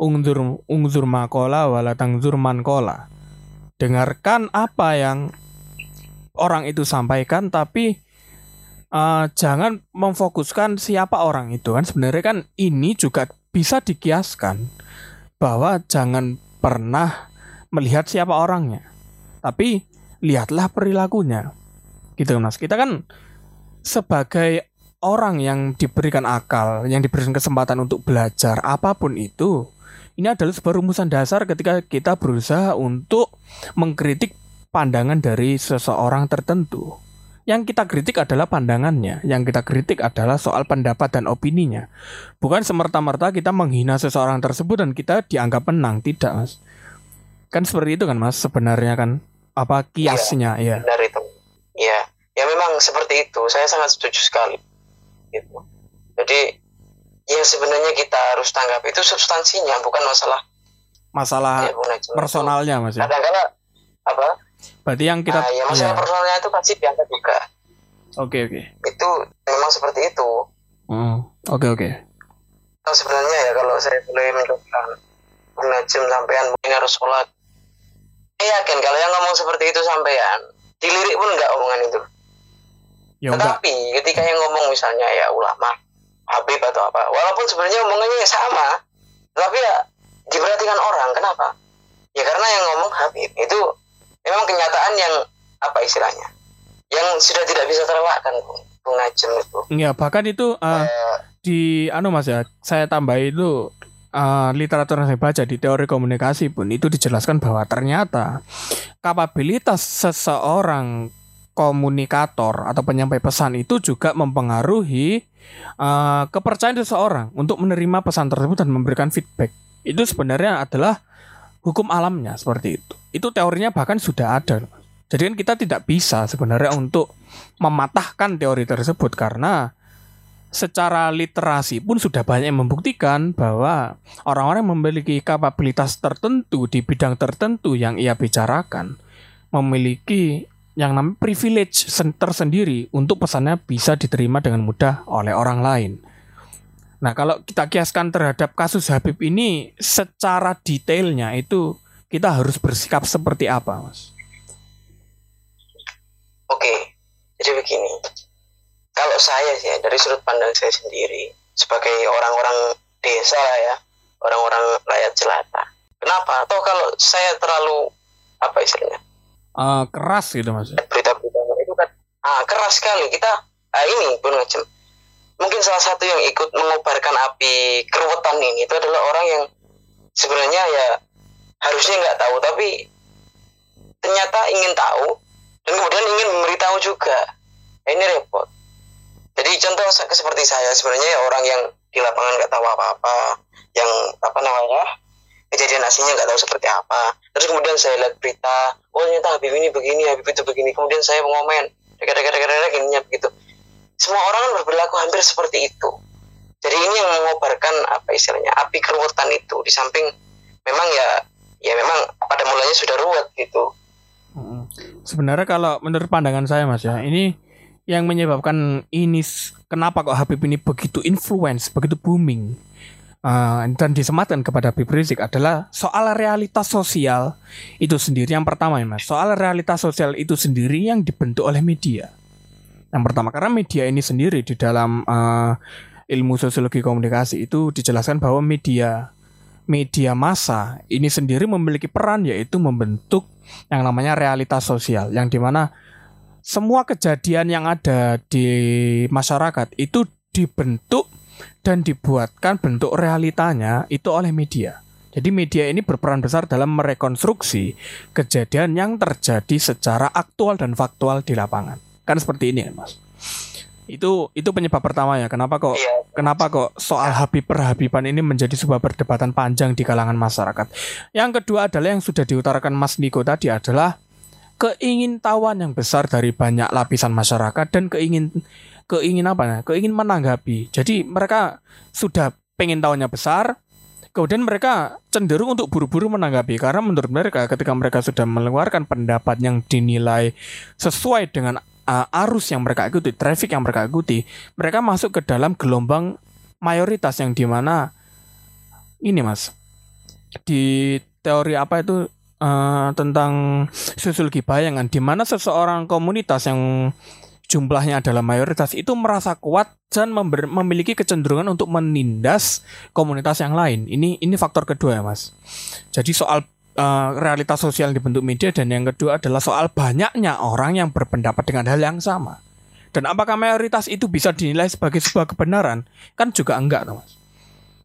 ungzur ungzur makola wala tangzur mankola. Dengarkan apa yang orang itu sampaikan tapi uh, jangan memfokuskan siapa orang itu kan. Sebenarnya kan ini juga bisa dikiaskan bahwa jangan pernah melihat siapa orangnya tapi lihatlah perilakunya. Gitu mas. Kita kan sebagai orang yang diberikan akal yang diberikan kesempatan untuk belajar apa pun itu ini adalah sebuah rumusan dasar ketika kita berusaha untuk mengkritik pandangan dari seseorang tertentu yang kita kritik adalah pandangannya, yang kita kritik adalah soal pendapat dan opininya. Bukan semerta-merta kita menghina seseorang tersebut dan kita dianggap menang, tidak, Mas. Kan seperti itu kan, Mas, sebenarnya kan apa kiasnya, ya. benar itu ya ya memang seperti itu saya sangat setuju sekali gitu jadi yang sebenarnya kita harus tanggap itu substansinya bukan masalah Masalah ya, personalnya, Mas ya. kadang-kadang apa Berarti yang kita Nah, ya masalah iya. personalnya itu pasti diangkat juga Oke, oke. itu memang seperti itu Hmm, Oke, oke. Kalau sebenarnya ya kalau saya boleh mencoba Najim sampean mungkin harus sholat saya yakin kalau yang ngomong seperti itu sampean dilirik pun enggak omongan itu Ya enggak. tetapi ketika yang ngomong misalnya ya ulama Habib atau apa walaupun sebenarnya omongannya ya sama tapi ya diperhatikan orang kenapa ya karena yang ngomong Habib itu memang kenyataan yang apa istilahnya yang sudah tidak bisa terelakkan Bung, Bung Najim itu Ya, bahkan itu uh, Eh, di anu Mas ya, saya tambah itu uh, literatur yang saya baca di teori komunikasi pun itu dijelaskan bahwa ternyata kapabilitas seseorang komunikator atau penyampai pesan itu juga mempengaruhi uh, kepercayaan seseorang untuk menerima pesan tersebut dan memberikan feedback. Itu sebenarnya adalah hukum alamnya seperti itu. Itu teorinya bahkan sudah ada. Jadi kan kita tidak bisa sebenarnya untuk mematahkan teori tersebut karena secara literasi pun sudah banyak membuktikan bahwa orang-orang memiliki kapabilitas tertentu di bidang tertentu yang ia bicarakan memiliki yang namanya privilege sen- tersendiri untuk pesannya bisa diterima dengan mudah oleh orang lain. Nah, kalau kita kiaskan terhadap kasus Habib ini secara detailnya itu kita harus bersikap seperti apa, Mas? Oke, jadi begini. Kalau saya sih dari sudut pandang saya sendiri sebagai orang-orang desa lah ya, orang-orang rakyat jelata. Kenapa? Atau kalau saya terlalu apa istilahnya Eh, keras gitu, Mas. berita-berita itu kan ah, keras sekali kita ah, ini Bung Najem. Mungkin salah satu yang ikut mengobarkan api keruwetan ini itu adalah orang yang sebenarnya ya harusnya nggak tahu tapi ternyata ingin tahu dan kemudian ingin memberitahu juga. Ini repot. Jadi contoh se- seperti saya sebenarnya ya orang yang di lapangan nggak tahu apa-apa, yang apa namanya kejadian aslinya nggak tahu seperti apa. Terus kemudian saya lihat berita, oh ternyata Habib ini begini, Habib itu begini. Kemudian saya mengomen, dek-dek-dek-dek gininya begitu. Semua orang kan berperilaku hampir seperti itu. Jadi ini yang mengobarkan apa istilahnya api keruwetan itu. Di samping memang ya ya memang pada mulanya sudah ruwet gitu. Sebenarnya kalau menurut pandangan saya Mas ya, ini yang menyebabkan ini kenapa kok Habib ini begitu influence, begitu booming uh, dan disematkan kepada Habib Rizik adalah soal realitas sosial itu sendiri yang pertama ya Mas. Soal realitas sosial itu sendiri yang dibentuk oleh media. Yang pertama karena media ini sendiri di dalam uh, ilmu sosiologi komunikasi itu dijelaskan bahwa media media massa ini sendiri memiliki peran yaitu membentuk yang namanya realitas sosial yang di mana semua kejadian yang ada di masyarakat itu dibentuk dan dibuatkan bentuk realitanya itu oleh media. Jadi media ini berperan besar dalam merekonstruksi kejadian yang terjadi secara aktual dan faktual di lapangan. Kan seperti ini ya, Mas. Itu itu penyebab pertama ya. Kenapa kok Iya. kenapa kok soal Habib perhabiban ini menjadi sebuah perdebatan panjang di kalangan masyarakat. Yang kedua adalah yang sudah diutarakan Mas Niko tadi adalah keingintahuan yang besar dari banyak lapisan masyarakat dan keingin keingin apa ya? Keingin menanggapi. Jadi mereka sudah pengen tahunya besar, kemudian mereka cenderung untuk buru-buru menanggapi karena menurut mereka ketika mereka sudah mengeluarkan pendapat yang dinilai sesuai dengan uh, arus yang mereka ikuti, traffic yang mereka ikuti, mereka masuk ke dalam gelombang mayoritas yang di mana ini mas di teori apa itu uh, tentang sosiologi bayangan di mana seseorang komunitas yang jumlahnya adalah mayoritas itu merasa kuat dan memiliki kecenderungan untuk menindas komunitas yang lain. Ini ini faktor kedua ya, Mas. Jadi soal uh, realitas sosial yang dibentuk media dan yang kedua adalah soal banyaknya orang yang berpendapat dengan hal yang sama. Dan apakah mayoritas itu bisa dinilai sebagai sebuah kebenaran? Kan juga enggak, Mas.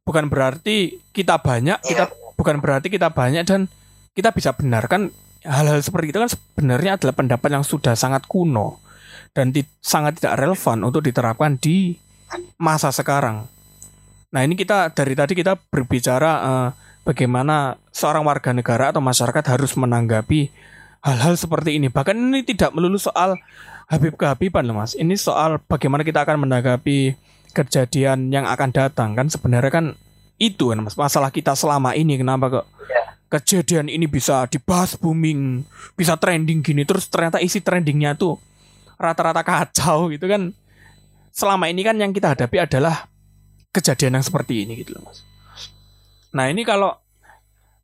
Bukan berarti kita banyak, kita bukan berarti kita banyak dan kita bisa benarkan hal-hal seperti itu kan sebenarnya adalah pendapat yang sudah sangat kuno dan di, sangat tidak relevan untuk diterapkan di masa sekarang. Nah ini kita dari tadi kita berbicara uh, bagaimana seorang warga negara atau masyarakat harus menanggapi hal-hal seperti ini. Bahkan ini tidak melulu soal Habib kehabiban loh mas. Ini soal bagaimana kita akan menanggapi kejadian yang akan datang kan sebenarnya kan itu kan mas masalah kita selama ini kenapa kok ya. kejadian ini bisa dibahas booming bisa trending gini terus ternyata isi trendingnya tuh rata-rata kacau gitu kan selama ini kan yang kita hadapi adalah kejadian yang seperti ini gitu loh mas nah ini kalau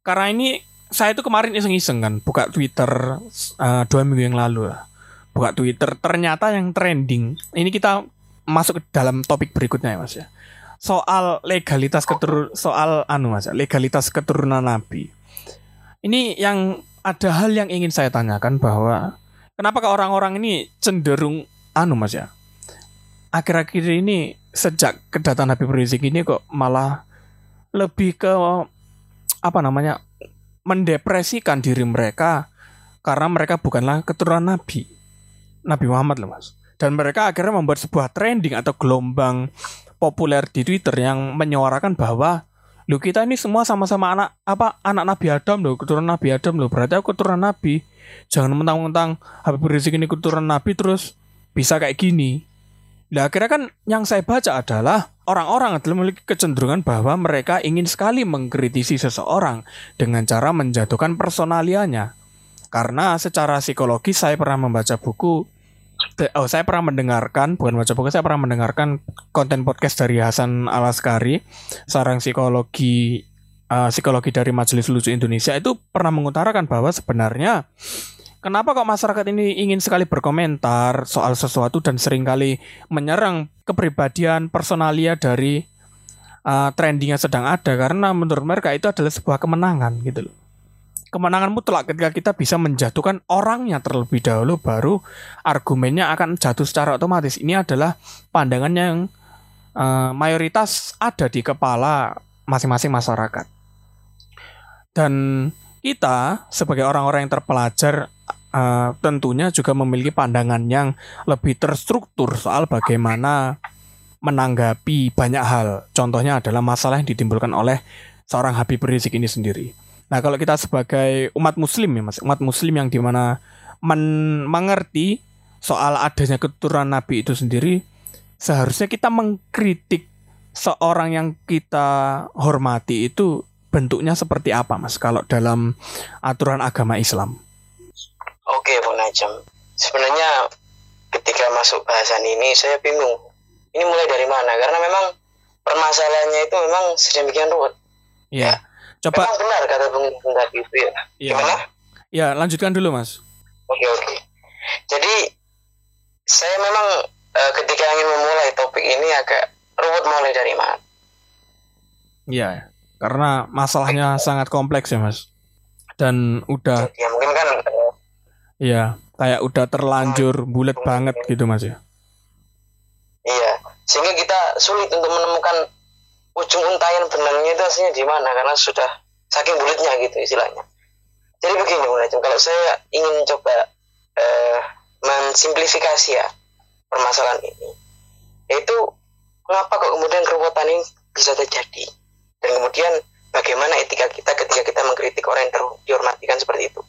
karena ini saya itu kemarin iseng-iseng kan buka Twitter uh, dua minggu yang lalu lah. Buka Twitter ternyata yang trending ini kita masuk ke dalam topik berikutnya ya mas ya. Soal legalitas ketur soal anu mas ya, legalitas keturunan nabi. Ini yang ada hal yang ingin saya tanyakan bahwa Kenapa ke orang-orang ini cenderung anu Mas ya? Akhir-akhir ini sejak kedatangan Habib Rizik ini kok malah lebih ke apa namanya? mendepresikan diri mereka karena mereka bukanlah keturunan Nabi. Nabi Muhammad loh Mas. Dan mereka akhirnya membuat sebuah trending atau gelombang populer di Twitter yang menyuarakan bahwa lu kita ini semua sama-sama anak apa anak Nabi Adam loh, keturunan Nabi Adam loh. Berarti aku keturunan Nabi. Jangan mentang-mentang Habib Rizik ini keturunan Nabi terus bisa kayak gini. Nah akhirnya kan yang saya baca adalah orang-orang adalah memiliki kecenderungan bahwa mereka ingin sekali mengkritisi seseorang dengan cara menjatuhkan personalianya. Karena secara psikologis saya pernah membaca buku oh saya pernah mendengarkan bukan baca buku saya pernah mendengarkan konten podcast dari Hasan Alaskari seorang psikologi uh, psikologi dari Majelis Lucu Indonesia itu pernah mengutarakan bahwa sebenarnya Kenapa kok masyarakat ini ingin sekali berkomentar soal sesuatu dan sering kali menyerang kepribadian personalia dari uh, trending yang sedang ada karena menurut mereka itu adalah sebuah kemenangan gitu loh. Kemenangan mutlak ketika kita bisa menjatuhkan orangnya terlebih dahulu baru argumennya akan jatuh secara otomatis. Ini adalah pandangan yang uh, mayoritas ada di kepala masing-masing masyarakat. Dan kita sebagai orang-orang yang terpelajar uh, tentunya juga memiliki pandangan yang lebih terstruktur soal bagaimana menanggapi banyak hal. Contohnya adalah masalah yang ditimbulkan oleh seorang Habib Rizik ini sendiri. Nah, kalau kita sebagai umat muslim ya Mas, umat muslim yang di mana men mengerti soal adanya keturunan Nabi itu sendiri, seharusnya kita mengkritik seorang yang kita hormati itu bentuknya seperti apa mas kalau dalam aturan agama Islam? Oke Bu Najam, sebenarnya ketika masuk bahasan ini saya bingung. Ini mulai dari mana? Karena memang permasalahannya itu memang sedemikian ruwet. Iya. Coba. Memang benar kata Bung tadi itu ya. Iya. Gimana? Ya lanjutkan dulu mas. Oke oke. Jadi saya memang uh, ketika ingin memulai topik ini agak ruwet mulai dari mana? Iya karena masalahnya sangat kompleks ya mas dan udah ya mungkin kan iya kayak udah terlanjur bulat banget gitu mas ya? Iya sehingga kita sulit untuk menemukan ujung untayan benangnya itu aslinya di mana karena sudah saking bulatnya gitu istilahnya. Jadi begini mulai kalau saya ingin coba eh, mensimplifikasi ya permasalahan ini yaitu kenapa kok kemudian keruwetan ini bisa terjadi? Dan kemudian bagaimana etika kita ketika kita mengkritik orang yang dihormatikan seperti itu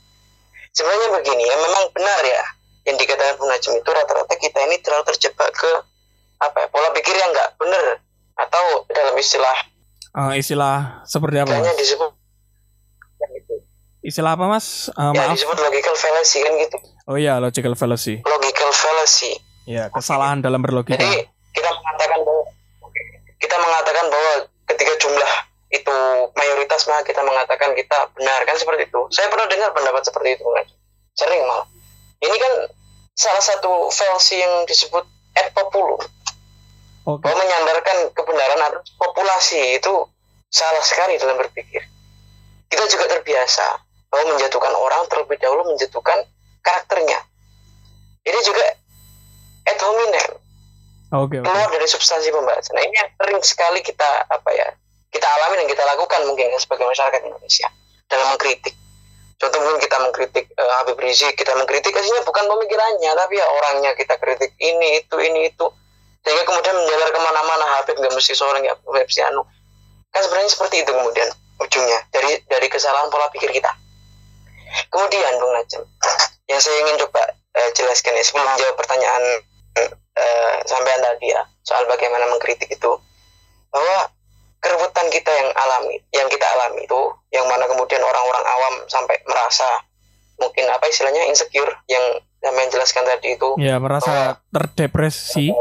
sebenarnya begini ya memang benar ya. Yang dikatakan Bung Najm itu rata-rata kita ini terlalu terjebak ke apa ya, pola pikir yang nggak benar. Atau dalam istilah uh, istilah seperti apa mas? disebut yang itu istilah apa mas? Uh, ya maaf. disebut logical fallacy kan gitu. Oh iya logical fallacy. Logical fallacy. Ya kesalahan dalam berlogika. Jadi kita mengatakan bahwa kita mengatakan bahwa itu mayoritas maka kita mengatakan kita benar kan seperti itu. Saya pernah dengar pendapat seperti itu kan. Sering malah ini kan salah satu fallacy yang disebut ad populum. Oke. Bahwa menyandarkan kebenaran atas populasi itu salah sekali dalam berpikir. Kita juga terbiasa bahwa menjatuhkan orang terlebih dahulu menjatuhkan karakternya. Ini juga ad hominem, oke oke. Keluar dari substansi pembahasan. Nah ini yang sering sekali kita apa ya kita alami dan kita lakukan mungkin ya sebagai masyarakat Indonesia. Dalam mengkritik. Contoh mungkin kita mengkritik eh, Habib Rizik, kita mengkritik aslinya bukan pemikirannya, tapi ya orangnya kita kritik ini itu ini itu. Sehingga kemudian menjalar ke mana-mana Habib nggak mesti seorang ya Habib si Anu. Kan sebenarnya seperti itu kemudian ujungnya dari dari kesalahan pola pikir kita. Kemudian Bung Najam yang saya ingin coba eh, jelaskan ya sebelum menjawab pertanyaan eh, sampean tadi ya soal bagaimana mengkritik itu. Bahwa kerebutan kita yang alami yang kita alami itu yang mana kemudian orang-orang awam sampai merasa mungkin apa istilahnya insecure yang sampean jelaskan tadi itu. Ya merasa terdepresi.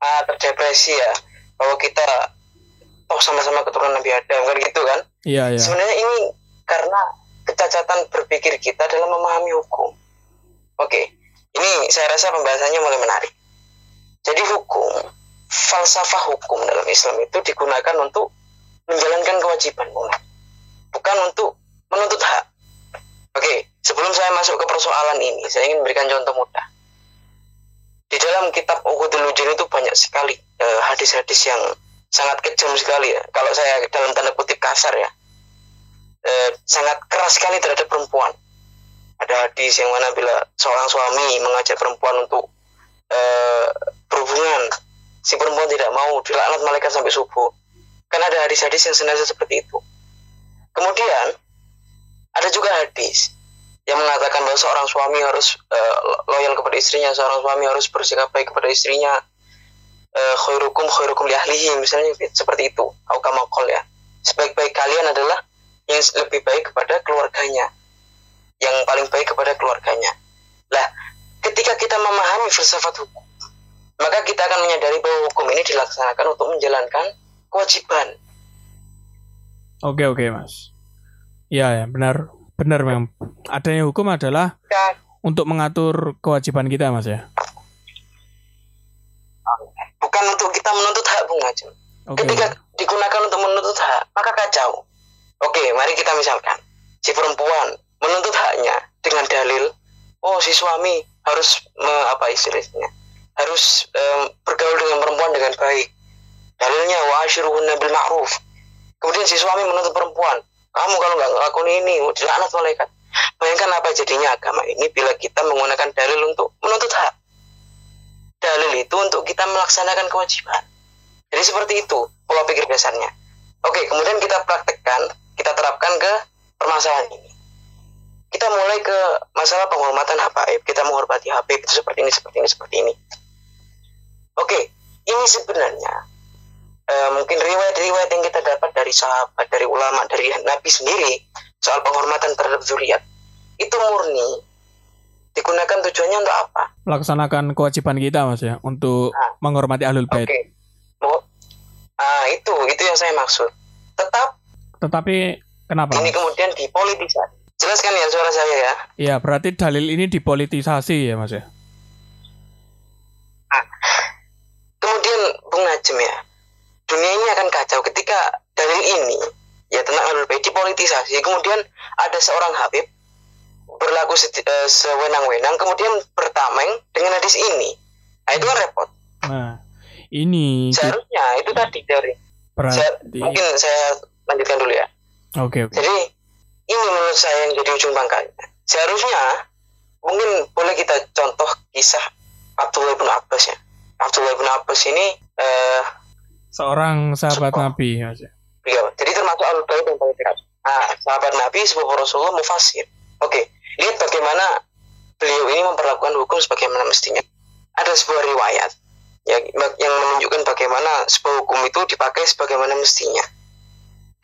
Ah, terdepresi ya. Bahwa kita toh sama-sama keturunan Nabi Adam kan gitu kan? Iya iya. Sebenarnya ini karena kecacatan berpikir kita dalam memahami hukum. Oke ini saya rasa pembahasannya mulai menarik. Jadi hukum falsafah hukum dalam Islam itu digunakan untuk menjalankan kewajiban Bung. bukan untuk menuntut hak oke sebelum saya masuk ke persoalan ini saya ingin memberikan contoh mudah di dalam kitab Uhudul Ujun itu banyak sekali eh, hadis-hadis yang sangat kejam sekali ya. Kalau saya dalam tanda kutip kasar ya, eh, sangat keras sekali terhadap perempuan. Ada hadis yang mana bila seorang suami mengajak perempuan untuk eh, berhubungan, si perempuan tidak mau dilaknat malaikat sampai subuh. Kan ada hadis-hadis yang senada seperti itu. Kemudian ada juga hadis yang mengatakan bahwa seorang suami harus uh, loyal kepada istrinya, seorang suami harus bersikap baik kepada istrinya. Uh, khairukum khairukum li ahlihi misalnya seperti itu. Aukamakol ya. Sebaik-baik kalian adalah yang lebih baik kepada keluarganya. Yang paling baik kepada keluarganya. Lah, ketika kita memahami filsafat hukum, maka kita akan menyadari bahwa hukum ini dilaksanakan untuk menjalankan kewajiban. oke oke mas. Iya ya benar. Benar memang adanya hukum adalah Kan untuk mengatur kewajiban kita mas ya? Bukan untuk kita menuntut hak Bung Ajeng. oke. Ketika digunakan untuk menuntut hak, maka kacau. Oke, mari kita misalkan si perempuan menuntut haknya dengan dalil, oh si suami harus me- apa istilahnya, harus em, bergaul dengan perempuan dengan baik. Dalilnya wa ashiruhunna bil ma'ruf. Kemudian si suami menuntut perempuan, kamu kalau nggak ngelakuin ini, dilaknat malaikat. Bayangkan apa jadinya agama ini bila kita menggunakan dalil untuk menuntut hak. Dalil itu untuk kita melaksanakan kewajiban. Jadi seperti itu pola pikir dasarnya. Oke, kemudian kita praktekkan, kita terapkan ke permasalahan ini. Kita mulai ke masalah penghormatan habaib. Kita menghormati habib itu seperti ini, seperti ini, seperti ini. Oke, ini sebenarnya eh, mungkin riwayat-riwayat yang kita dapat dari sahabat, dari ulama, dari Nabi sendiri soal penghormatan terhadap zuriat itu murni digunakan tujuannya untuk apa? melaksanakan kewajiban kita mas ya untuk Ah. menghormati ahlul Oke. bait Mau- Ah, itu itu yang saya maksud. Tetap tetapi kenapa ini Mas? kemudian dipolitisasi. Jelaskan ya suara saya ya. ya berarti dalil ini dipolitisasi ya mas ya Bung Najem ya, dunia ini akan kacau ketika dalil ini ya tentang Ahlul Bait dipolitisasi. Kemudian ada seorang Habib berlaku seti- eh, sewenang-wenang kemudian bertameng dengan hadis ini. Nah, itu kan repot. nah ini Seharusnya itu tadi dari saya, mungkin saya lanjutkan dulu ya. oke oke Jadi ini menurut saya yang jadi ujung pangkalnya. Seharusnya mungkin boleh kita contoh kisah Abdullah bin Abbas ya. Abdullah bin Abbas ini eh seorang sahabat Sumpah. nabi ya Iya, jadi termasuk alul bait yang paling dekat. Nah, sahabat Nabi, sebuah Rasulullah mufasir. Oke, lihat bagaimana beliau ini memperlakukan hukum sebagaimana mestinya ada sebuah riwayat yang, yang menunjukkan bagaimana sebuah hukum itu dipakai sebagaimana mestinya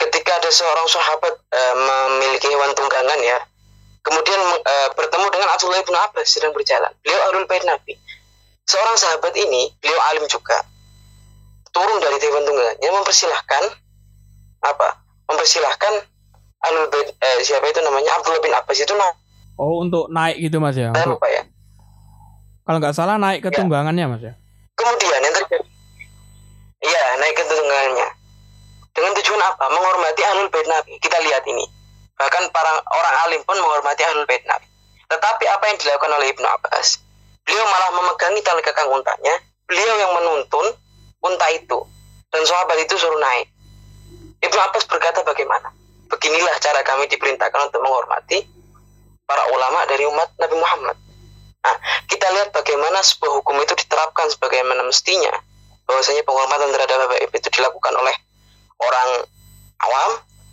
ketika ada seorang sahabat uh, memiliki hewan tunggangan ya kemudian uh, bertemu dengan Abdullah bin Abbas sedang berjalan beliau alul bait Nabi seorang sahabat ini beliau alim juga turun dari hewan tunggangannya mempersilahkan apa mempersilahkan alul bait eh, siapa itu namanya Abdullah bin Abbas itu nah oh untuk naik gitu mas ya untuk, lupa ya kalau nggak salah naik ke ya. tunggangannya mas ya kemudian yang terjadi iya naik ke tunggangannya dengan tujuan apa? Menghormati ahlul bait Nabi. Kita lihat ini. Bahkan para orang alim pun menghormati ahlul bait Nabi. Tetapi apa yang dilakukan oleh Ibnu Abbas? Beliau malah memegangi tali kekang untanya. Beliau yang menuntun unta itu. Dan sahabat itu suruh naik. Ibnu Abbas berkata bagaimana? Beginilah cara kami diperintahkan untuk menghormati para ulama dari umat Nabi Muhammad. Nah, kita lihat bagaimana sebuah hukum itu diterapkan sebagaimana mestinya. Bahwasanya penghormatan terhadap Bapak Ibu itu dilakukan oleh orang awam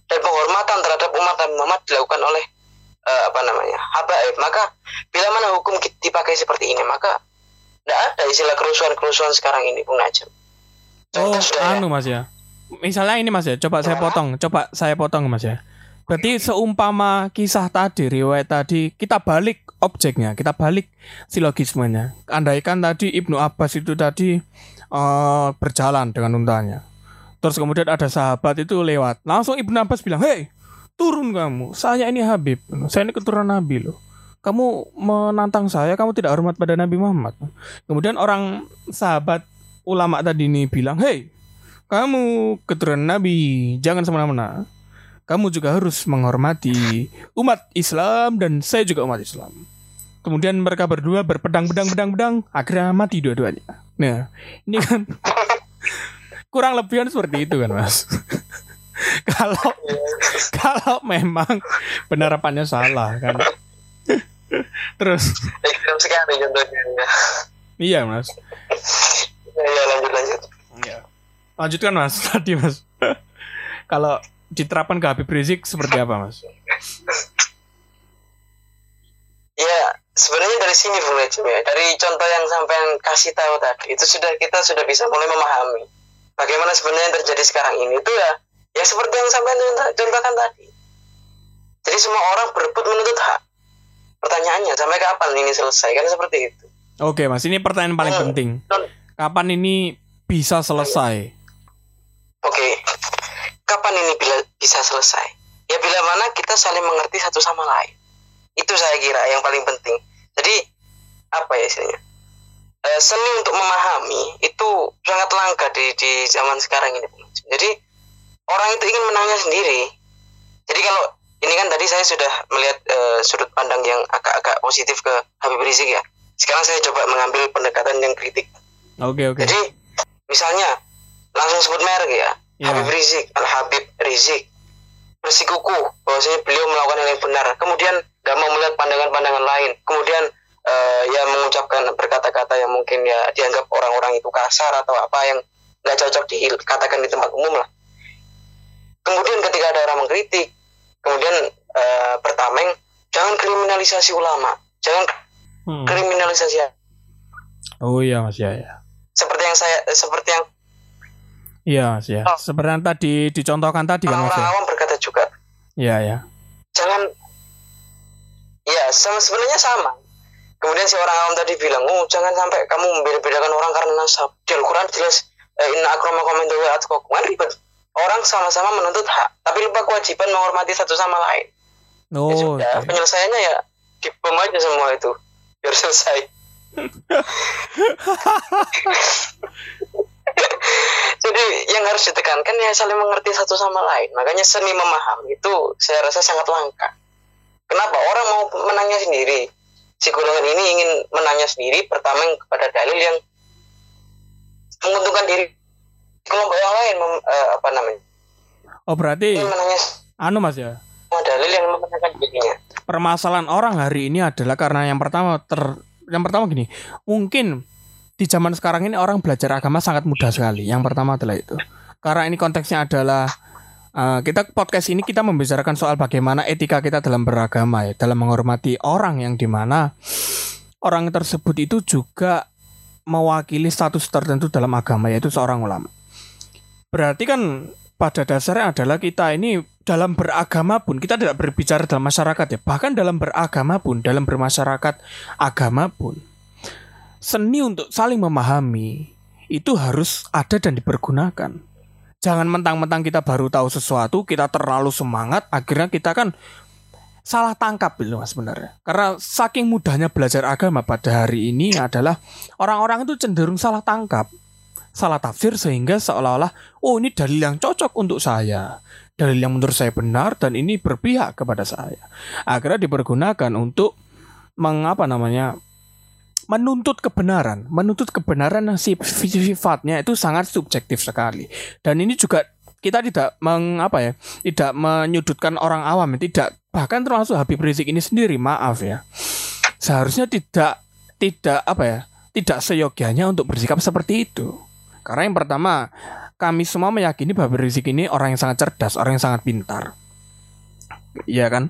dan penghormatan terhadap umat Nabi Muhammad dilakukan oleh uh, apa namanya habaib. Maka bila mana hukum dipakai seperti ini maka tidak ada istilah kerusuhan-kerusuhan sekarang ini Bung Najam oh anu mas ya. Misalnya ini mas ya. Coba saya potong coba saya potong mas ya. Berarti seumpama kisah tadi riwayat tadi kita balik objeknya kita balik silogismenya andaikan tadi Ibnu Abbas itu tadi uh, berjalan dengan untanya. Terus kemudian ada sahabat itu lewat. Langsung Ibnu Abbas bilang, "Hei, turun kamu. Saya ini Habib. Saya ini keturunan Nabi loh. Kamu menantang saya, kamu tidak hormat pada Nabi Muhammad." Kemudian orang sahabat ulama tadi ini bilang, "Hei, kamu keturunan Nabi, jangan semena-mena. Kamu juga harus menghormati umat Islam dan saya juga umat Islam." Kemudian mereka berdua berpedang pedang pedang pedang akhirnya mati dua-duanya. Nah, ini kan kurang lebih seperti itu kan mas kalau kalau memang penerapannya salah kan. Terus. Sekali contohnya iya mas. Iya lanjut lanjut. Iya. Lanjutkan mas tadi mas. Kalau diterapkan ke Habib Rizik seperti apa mas? Ya sebenarnya dari sini Bung ya. Dari contoh yang sampai kasih tahu tadi itu sudah kita sudah bisa mulai memahami bagaimana sebenarnya yang terjadi sekarang ini. Itu ya ya seperti yang sampai contohkan tadi. Jadi semua orang berebut menuntut hak. Pertanyaannya sampai kapan ini selesai? Kan seperti itu. Oke mas ini pertanyaan paling hmm. penting. Kapan ini bisa selesai? Oke. Kapan ini bila bisa selesai? Ya bila mana kita saling mengerti satu sama lain. Itu saya kira yang paling penting. Jadi apa ya istilahnya? Eh, seni untuk memahami itu sangat langka di di zaman sekarang ini jadi orang itu ingin menanya sendiri. Jadi kalau ini kan tadi saya sudah melihat eh, sudut pandang yang agak-agak positif ke Habib Rizik ya. Sekarang saya coba mengambil pendekatan yang kritik. Oke okay, oke. Okay. jadi misalnya langsung sebut merek ya. Yeah. Habib Rizik Al Habib Rizik. Bersikukuh bahwasanya beliau melakukan hal yang benar. Kemudian gak mau melihat pandangan-pandangan lain. Kemudian uh, ya mengucapkan berkata-kata yang mungkin ya dianggap orang-orang itu kasar atau apa yang nggak cocok dikatakan di tempat umum lah. Kemudian ketika ada orang mengkritik, kemudian uh, pertameng jangan kriminalisasi ulama, jangan hmm. kriminalisasi. Oh iya mas ya ya. Seperti yang saya seperti yang Iya mas ya. Oh. Seperti yang tadi dicontohkan tadi kan mas ya. Orang awam berkata juga. Iya ya. Jangan. Ya sebenarnya sama Kemudian si orang awam tadi bilang, oh jangan sampai kamu membeda-bedakan orang karena nasab. Di Al-Quran jelas, eh, inna akramakum indallahi atqakum. Kan ribet. Orang sama-sama menuntut hak, tapi lupa kewajiban menghormati satu sama lain. Ya oh, ya sudah, okay. penyelesaiannya ya dibom aja semua itu, biar selesai. Jadi yang harus ditekankan ya saling mengerti satu sama lain. Makanya seni memahami itu saya rasa sangat langka. Kenapa orang mau menangnya sendiri? si golongan ini ingin menanya sendiri pertama kepada dalil yang menguntungkan diri kelompok yang lain mem, uh, apa namanya? Oh berarti menanya anu mas ya? Dalil yang memenangkan dirinya permasalahan orang hari ini adalah karena yang pertama ter yang pertama gini mungkin di zaman sekarang ini orang belajar agama sangat mudah sekali. Yang pertama adalah itu. Karena ini konteksnya adalah uh, kita podcast ini kita membicarakan soal bagaimana etika kita dalam beragama ya, dalam menghormati orang yang di mana orang tersebut itu juga mewakili status tertentu dalam agama yaitu seorang ulama. Berarti kan pada dasarnya adalah kita ini dalam beragama pun kita tidak berbicara dalam masyarakat ya, bahkan dalam beragama pun, dalam bermasyarakat agama pun seni untuk saling memahami itu harus ada dan dipergunakan. Jangan mentang-mentang kita baru tahu sesuatu, kita terlalu semangat, akhirnya kita kan salah tangkap gitu mas sebenarnya. Karena saking mudahnya belajar agama pada hari ini adalah orang-orang itu cenderung salah tangkap, salah tafsir sehingga seolah-olah oh ini dalil yang cocok untuk saya, dalil yang menurut saya benar dan ini berpihak kepada saya. Akhirnya dipergunakan untuk mengapa namanya menuntut kebenaran, menuntut kebenaran yang sifatnya itu sangat subjektif sekali. Dan ini juga kita tidak mengapa ya, tidak menyudutkan orang awam, tidak bahkan termasuk Habib Rizik ini sendiri, maaf ya. Seharusnya tidak tidak apa ya, tidak seyogianya untuk bersikap seperti itu. Karena yang pertama, kami semua meyakini bahwa Rizik ini orang yang sangat cerdas, orang yang sangat pintar. Iya kan?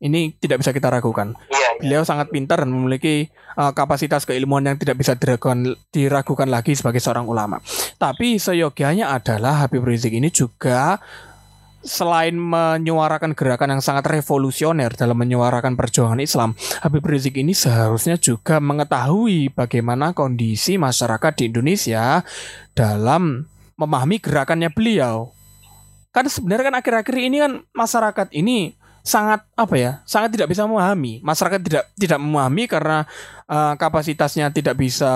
Ini tidak bisa kita ragukan. Iya, iya. Beliau sangat pintar dan memiliki uh, kapasitas keilmuan yang tidak bisa diragukan, diragukan lagi sebagai seorang ulama. Tapi seyogianya adalah Habib Rizik ini juga selain menyuarakan gerakan yang sangat revolusioner dalam menyuarakan perjuangan Islam, Habib Rizik ini seharusnya juga mengetahui bagaimana kondisi masyarakat di Indonesia dalam memahami gerakannya beliau. Kan sebenarnya kan akhir-akhir ini kan masyarakat ini sangat apa ya sangat tidak bisa memahami masyarakat tidak tidak memahami karena uh, kapasitasnya tidak bisa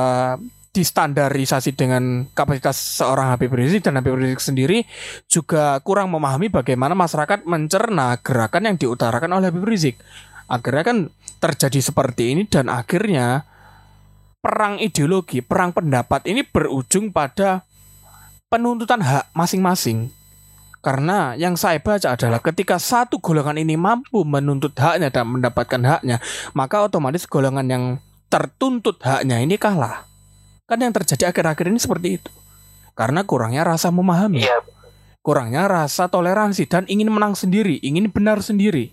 distandarisasi dengan kapasitas seorang Habib Rizik dan Habib Rizik sendiri juga kurang memahami bagaimana masyarakat mencerna gerakan yang diutarakan oleh Habib Rizik. Akhirnya kan terjadi seperti ini dan akhirnya perang ideologi, perang pendapat ini berujung pada penuntutan hak masing-masing. Karena yang saya baca adalah ketika satu golongan ini mampu menuntut haknya dan mendapatkan haknya, maka otomatis golongan yang tertuntut haknya ini kalah. Kan yang terjadi akhir-akhir ini seperti itu. Karena kurangnya rasa memahami. Iya. Kurangnya rasa toleransi dan ingin menang sendiri, ingin benar sendiri.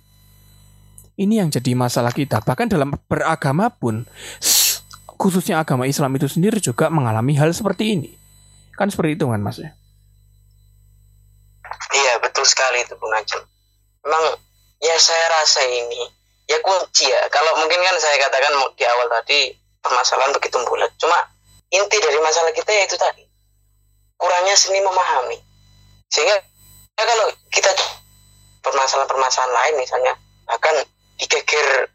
Ini yang jadi masalah kita. Bahkan dalam beragama pun, khususnya agama Islam itu sendiri juga mengalami hal seperti ini. Kan seperti itu kan mas ya? Iya betul sekali itu Bung Ajeng. Memang ya saya rasa ini ya kunci ya. Kalau mungkin kan saya katakan di awal tadi permasalahan begitu bulat. Cuma inti dari masalah kita yaitu tadi kurangnya seni memahami. Sehingga ya kalau kita permasalahan-permasalahan lain misalnya bahkan digeger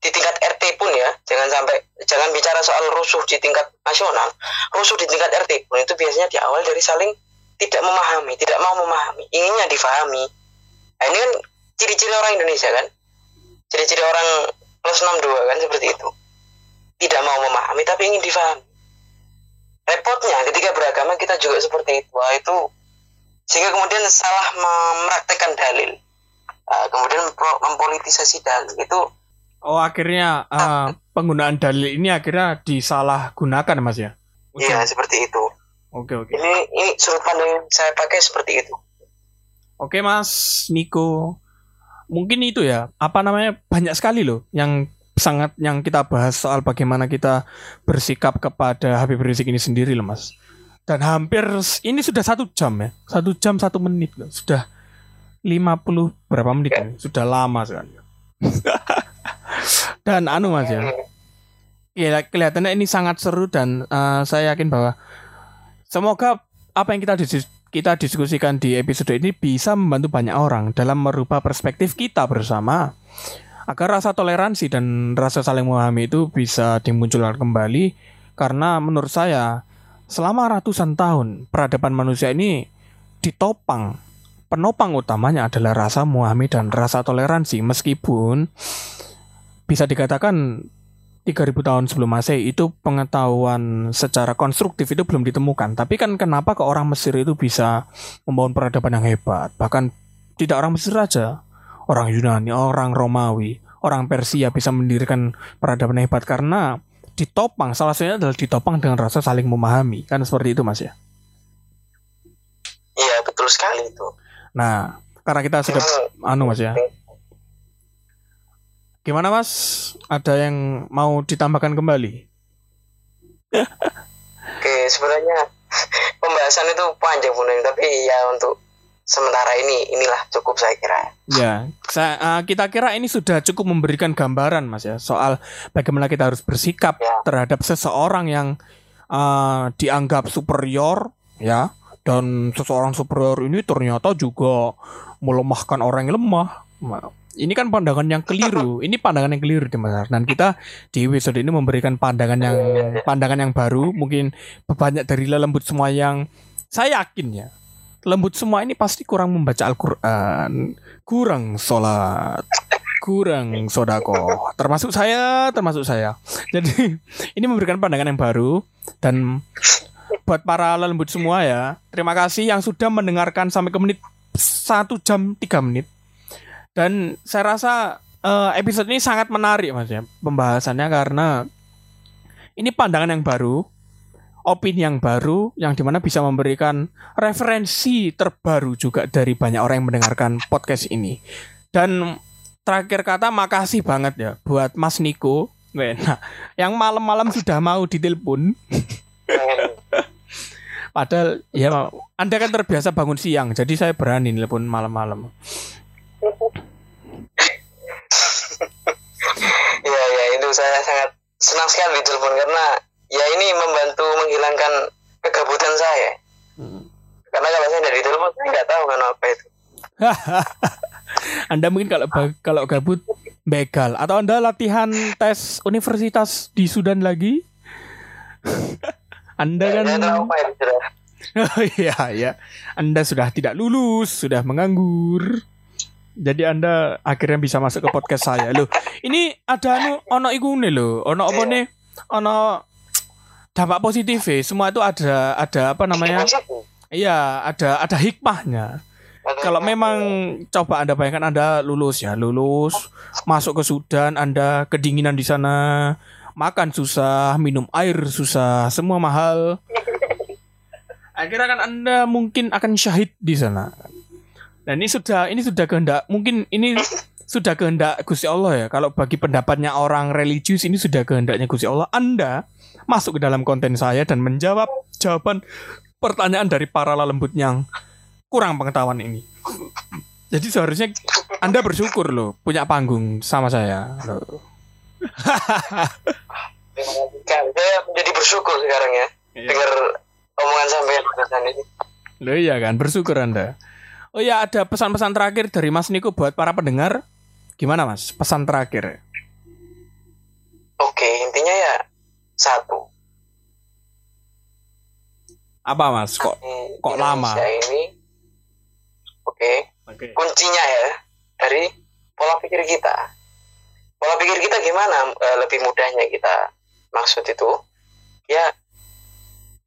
di tingkat RT pun ya jangan sampai jangan bicara soal rusuh di tingkat nasional rusuh di tingkat RT pun itu biasanya di awal dari saling tidak memahami, tidak mau memahami, inginnya difahami. Nah, ini kan ciri-ciri orang Indonesia kan? Ciri-ciri orang plus 62 kan seperti itu. Tidak mau memahami tapi ingin difahami. Repotnya ketika beragama kita juga seperti itu. Wah, itu sehingga kemudian salah mempraktekkan dalil. Uh, kemudian mempolitisasi dalil itu Oh akhirnya uh, penggunaan dalil ini akhirnya disalahgunakan mas ya? Iya seperti itu. Oke oke. Ini ini sudut pandang yang saya pakai seperti itu. Oke Mas Niko, mungkin itu ya apa namanya banyak sekali loh yang sangat yang kita bahas soal bagaimana kita bersikap kepada Habib Rizik ini sendiri loh Mas. Dan hampir ini sudah satu jam ya, satu jam satu menit loh, sudah 50 berapa menit ya? Sudah lama sekali. dan anu Mas ya. Ya kelihatannya ini sangat seru dan uh, saya yakin bahwa Semoga apa yang kita dis kita diskusikan di episode ini bisa membantu banyak orang dalam merubah perspektif kita bersama agar rasa toleransi dan rasa saling memahami itu bisa dimunculkan kembali karena menurut saya selama ratusan tahun peradaban manusia ini ditopang penopang utamanya adalah rasa memahami dan rasa toleransi meskipun bisa dikatakan 3000 tahun sebelum Masehi itu pengetahuan secara konstruktif itu belum ditemukan. Tapi kan kenapa ke orang Mesir itu bisa membangun peradaban yang hebat? Bahkan tidak orang Mesir saja, orang Yunani, orang Romawi, orang Persia bisa mendirikan peradaban hebat karena ditopang. Salah satunya adalah ditopang dengan rasa saling memahami. Kan seperti itu Mas ya? Iya, betul sekali itu. Nah, karena kita sudah anu Mas ya. Gimana Mas? Ada yang mau ditambahkan kembali? Oke, sebenarnya pembahasan itu panjang Neng, tapi ya untuk sementara ini inilah cukup saya kira. Ya, saya, uh, kita kira ini sudah cukup memberikan gambaran Mas ya soal bagaimana kita harus bersikap Ya. terhadap seseorang yang uh, dianggap superior ya dan seseorang superior ini ternyata juga melemahkan orang yang lemah. Ma- Ini kan pandangan yang keliru. Ini pandangan yang keliru Mas. Dan kita di episode ini memberikan pandangan yang pandangan yang baru, mungkin banyak dari lembut semua yang saya yakin ya lembut semua ini pasti kurang membaca Al-Quran, kurang sholat, kurang sodako. Termasuk saya, termasuk saya. Jadi ini memberikan pandangan yang baru dan buat para lembut semua ya. Terima kasih yang sudah mendengarkan sampai ke menit satu jam tiga menit. Dan saya rasa eh, episode ini sangat menarik mas ya pembahasannya karena ini pandangan yang baru opini yang baru yang di mana bisa memberikan referensi terbaru juga dari banyak orang yang mendengarkan podcast ini. Dan terakhir kata makasih banget ya buat Mas Niko. Nah, yang malam-malam sudah mau ditelepon. Padahal ya Anda kan terbiasa bangun siang, jadi saya berani telepon malam-malam. Iya ya itu saya sangat senang sekali ditelepon karena ya ini membantu menghilangkan kegabutan saya. Karena kalau saya dari telepon saya nggak tahu kan apa itu. Anda mungkin kalau kalau gabut begal atau Anda latihan tes universitas di Sudan lagi? Anda kan itu sudah. Oh iya ya. Anda sudah tidak lulus, sudah menganggur. Jadi Anda akhirnya bisa masuk ke podcast saya. Loh, ini ada anu ono iku nih loh. Ono apa nih? Ono dampak positif ya. Semua itu ada ada apa namanya? Iya, ada ada hikmahnya. Kalau memang coba Anda bayangkan Anda lulus ya, lulus masuk ke Sudan, Anda kedinginan di sana, makan susah, minum air susah, semua mahal. Akhirnya kan Anda mungkin akan syahid di sana. Dan ini sudah ini sudah kehendak mungkin ini sudah kehendak Gusti Allah ya. Kalau bagi pendapatnya orang religius ini sudah kehendaknya Gusti Allah. Anda masuk ke dalam konten saya dan menjawab jawaban pertanyaan dari para lembut yang kurang pengetahuan ini. Jadi seharusnya Anda bersyukur loh punya panggung sama saya. Loh. Kan, saya menjadi bersyukur sekarang ya Iya. dengar omongan sampai barusan ini. Loh iya kan, bersyukur Anda. Oh ya, ada pesan-pesan terakhir dari Mas Niko buat para pendengar. Gimana Mas? Pesan terakhir. Oke intinya ya satu. Apa Mas? Kok di kok lama? Ini oke Oke. kuncinya ya dari pola pikir kita pola pikir kita gimana Eh, lebih mudahnya kita maksud itu ya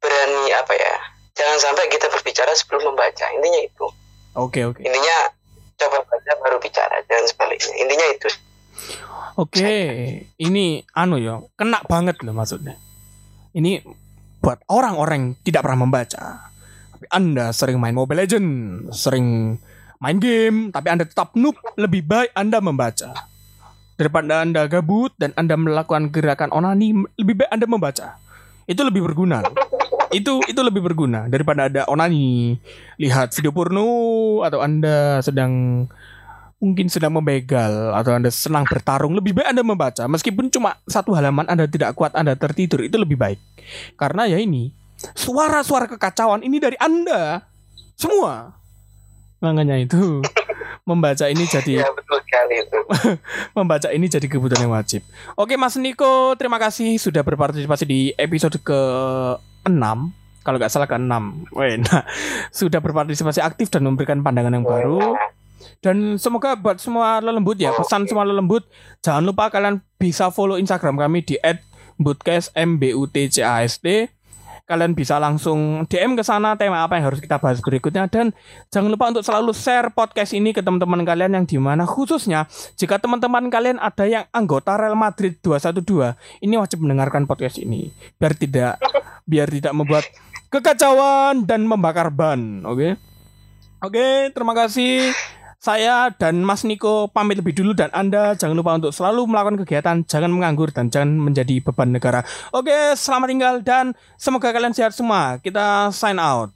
berani apa ya jangan sampai kita berbicara sebelum membaca intinya itu Oke, oke. intinya coba baca baru bicara jangan sebaliknya intinya itu Oke, ini anu ya, kena banget loh maksudnya. Ini buat orang-orang yang tidak pernah membaca. Tapi Anda sering main Mobile Legend, sering main game, tapi Anda tetap noob, lebih baik Anda membaca. Daripada Anda gabut dan Anda melakukan gerakan onani, lebih baik Anda membaca. Itu lebih berguna. loh. Itu itu lebih berguna daripada ada onani, lihat video porno atau Anda sedang mungkin sedang membegal atau Anda senang bertarung, lebih baik Anda membaca. Meskipun cuma satu halaman Anda tidak kuat, Anda tertidur, itu lebih baik. Karena ya ini, suara-suara kekacauan ini dari Anda. Semua. Makanya itu, membaca ini jadi ya betul sekali itu membaca ini jadi kebutuhan yang wajib. Oke Mas Niko, terima kasih sudah berpartisipasi di episode ke-6 kalau nggak salah ke-6. Weh, nah, sudah berpartisipasi aktif dan memberikan pandangan yang baru. Dan semoga buat semua lelembut ya, pesan semua lelembut, jangan lupa kalian bisa follow Instagram kami di @bootcast m b u t c a s t. Kalian bisa langsung DM ke sana tema apa yang harus kita bahas berikutnya. Dan jangan lupa untuk selalu share podcast ini ke teman-teman kalian yang di mana khususnya jika teman-teman kalian ada yang anggota Real Madrid 212 ini wajib mendengarkan podcast ini. Biar tidak biar tidak membuat kekacauan dan membakar ban oke? Oke, terima kasih. Saya dan Mas Niko pamit lebih dulu dan Anda jangan lupa untuk selalu melakukan kegiatan, jangan menganggur dan jangan menjadi beban negara. Oke, selamat tinggal dan semoga kalian sehat semua. Kita sign out.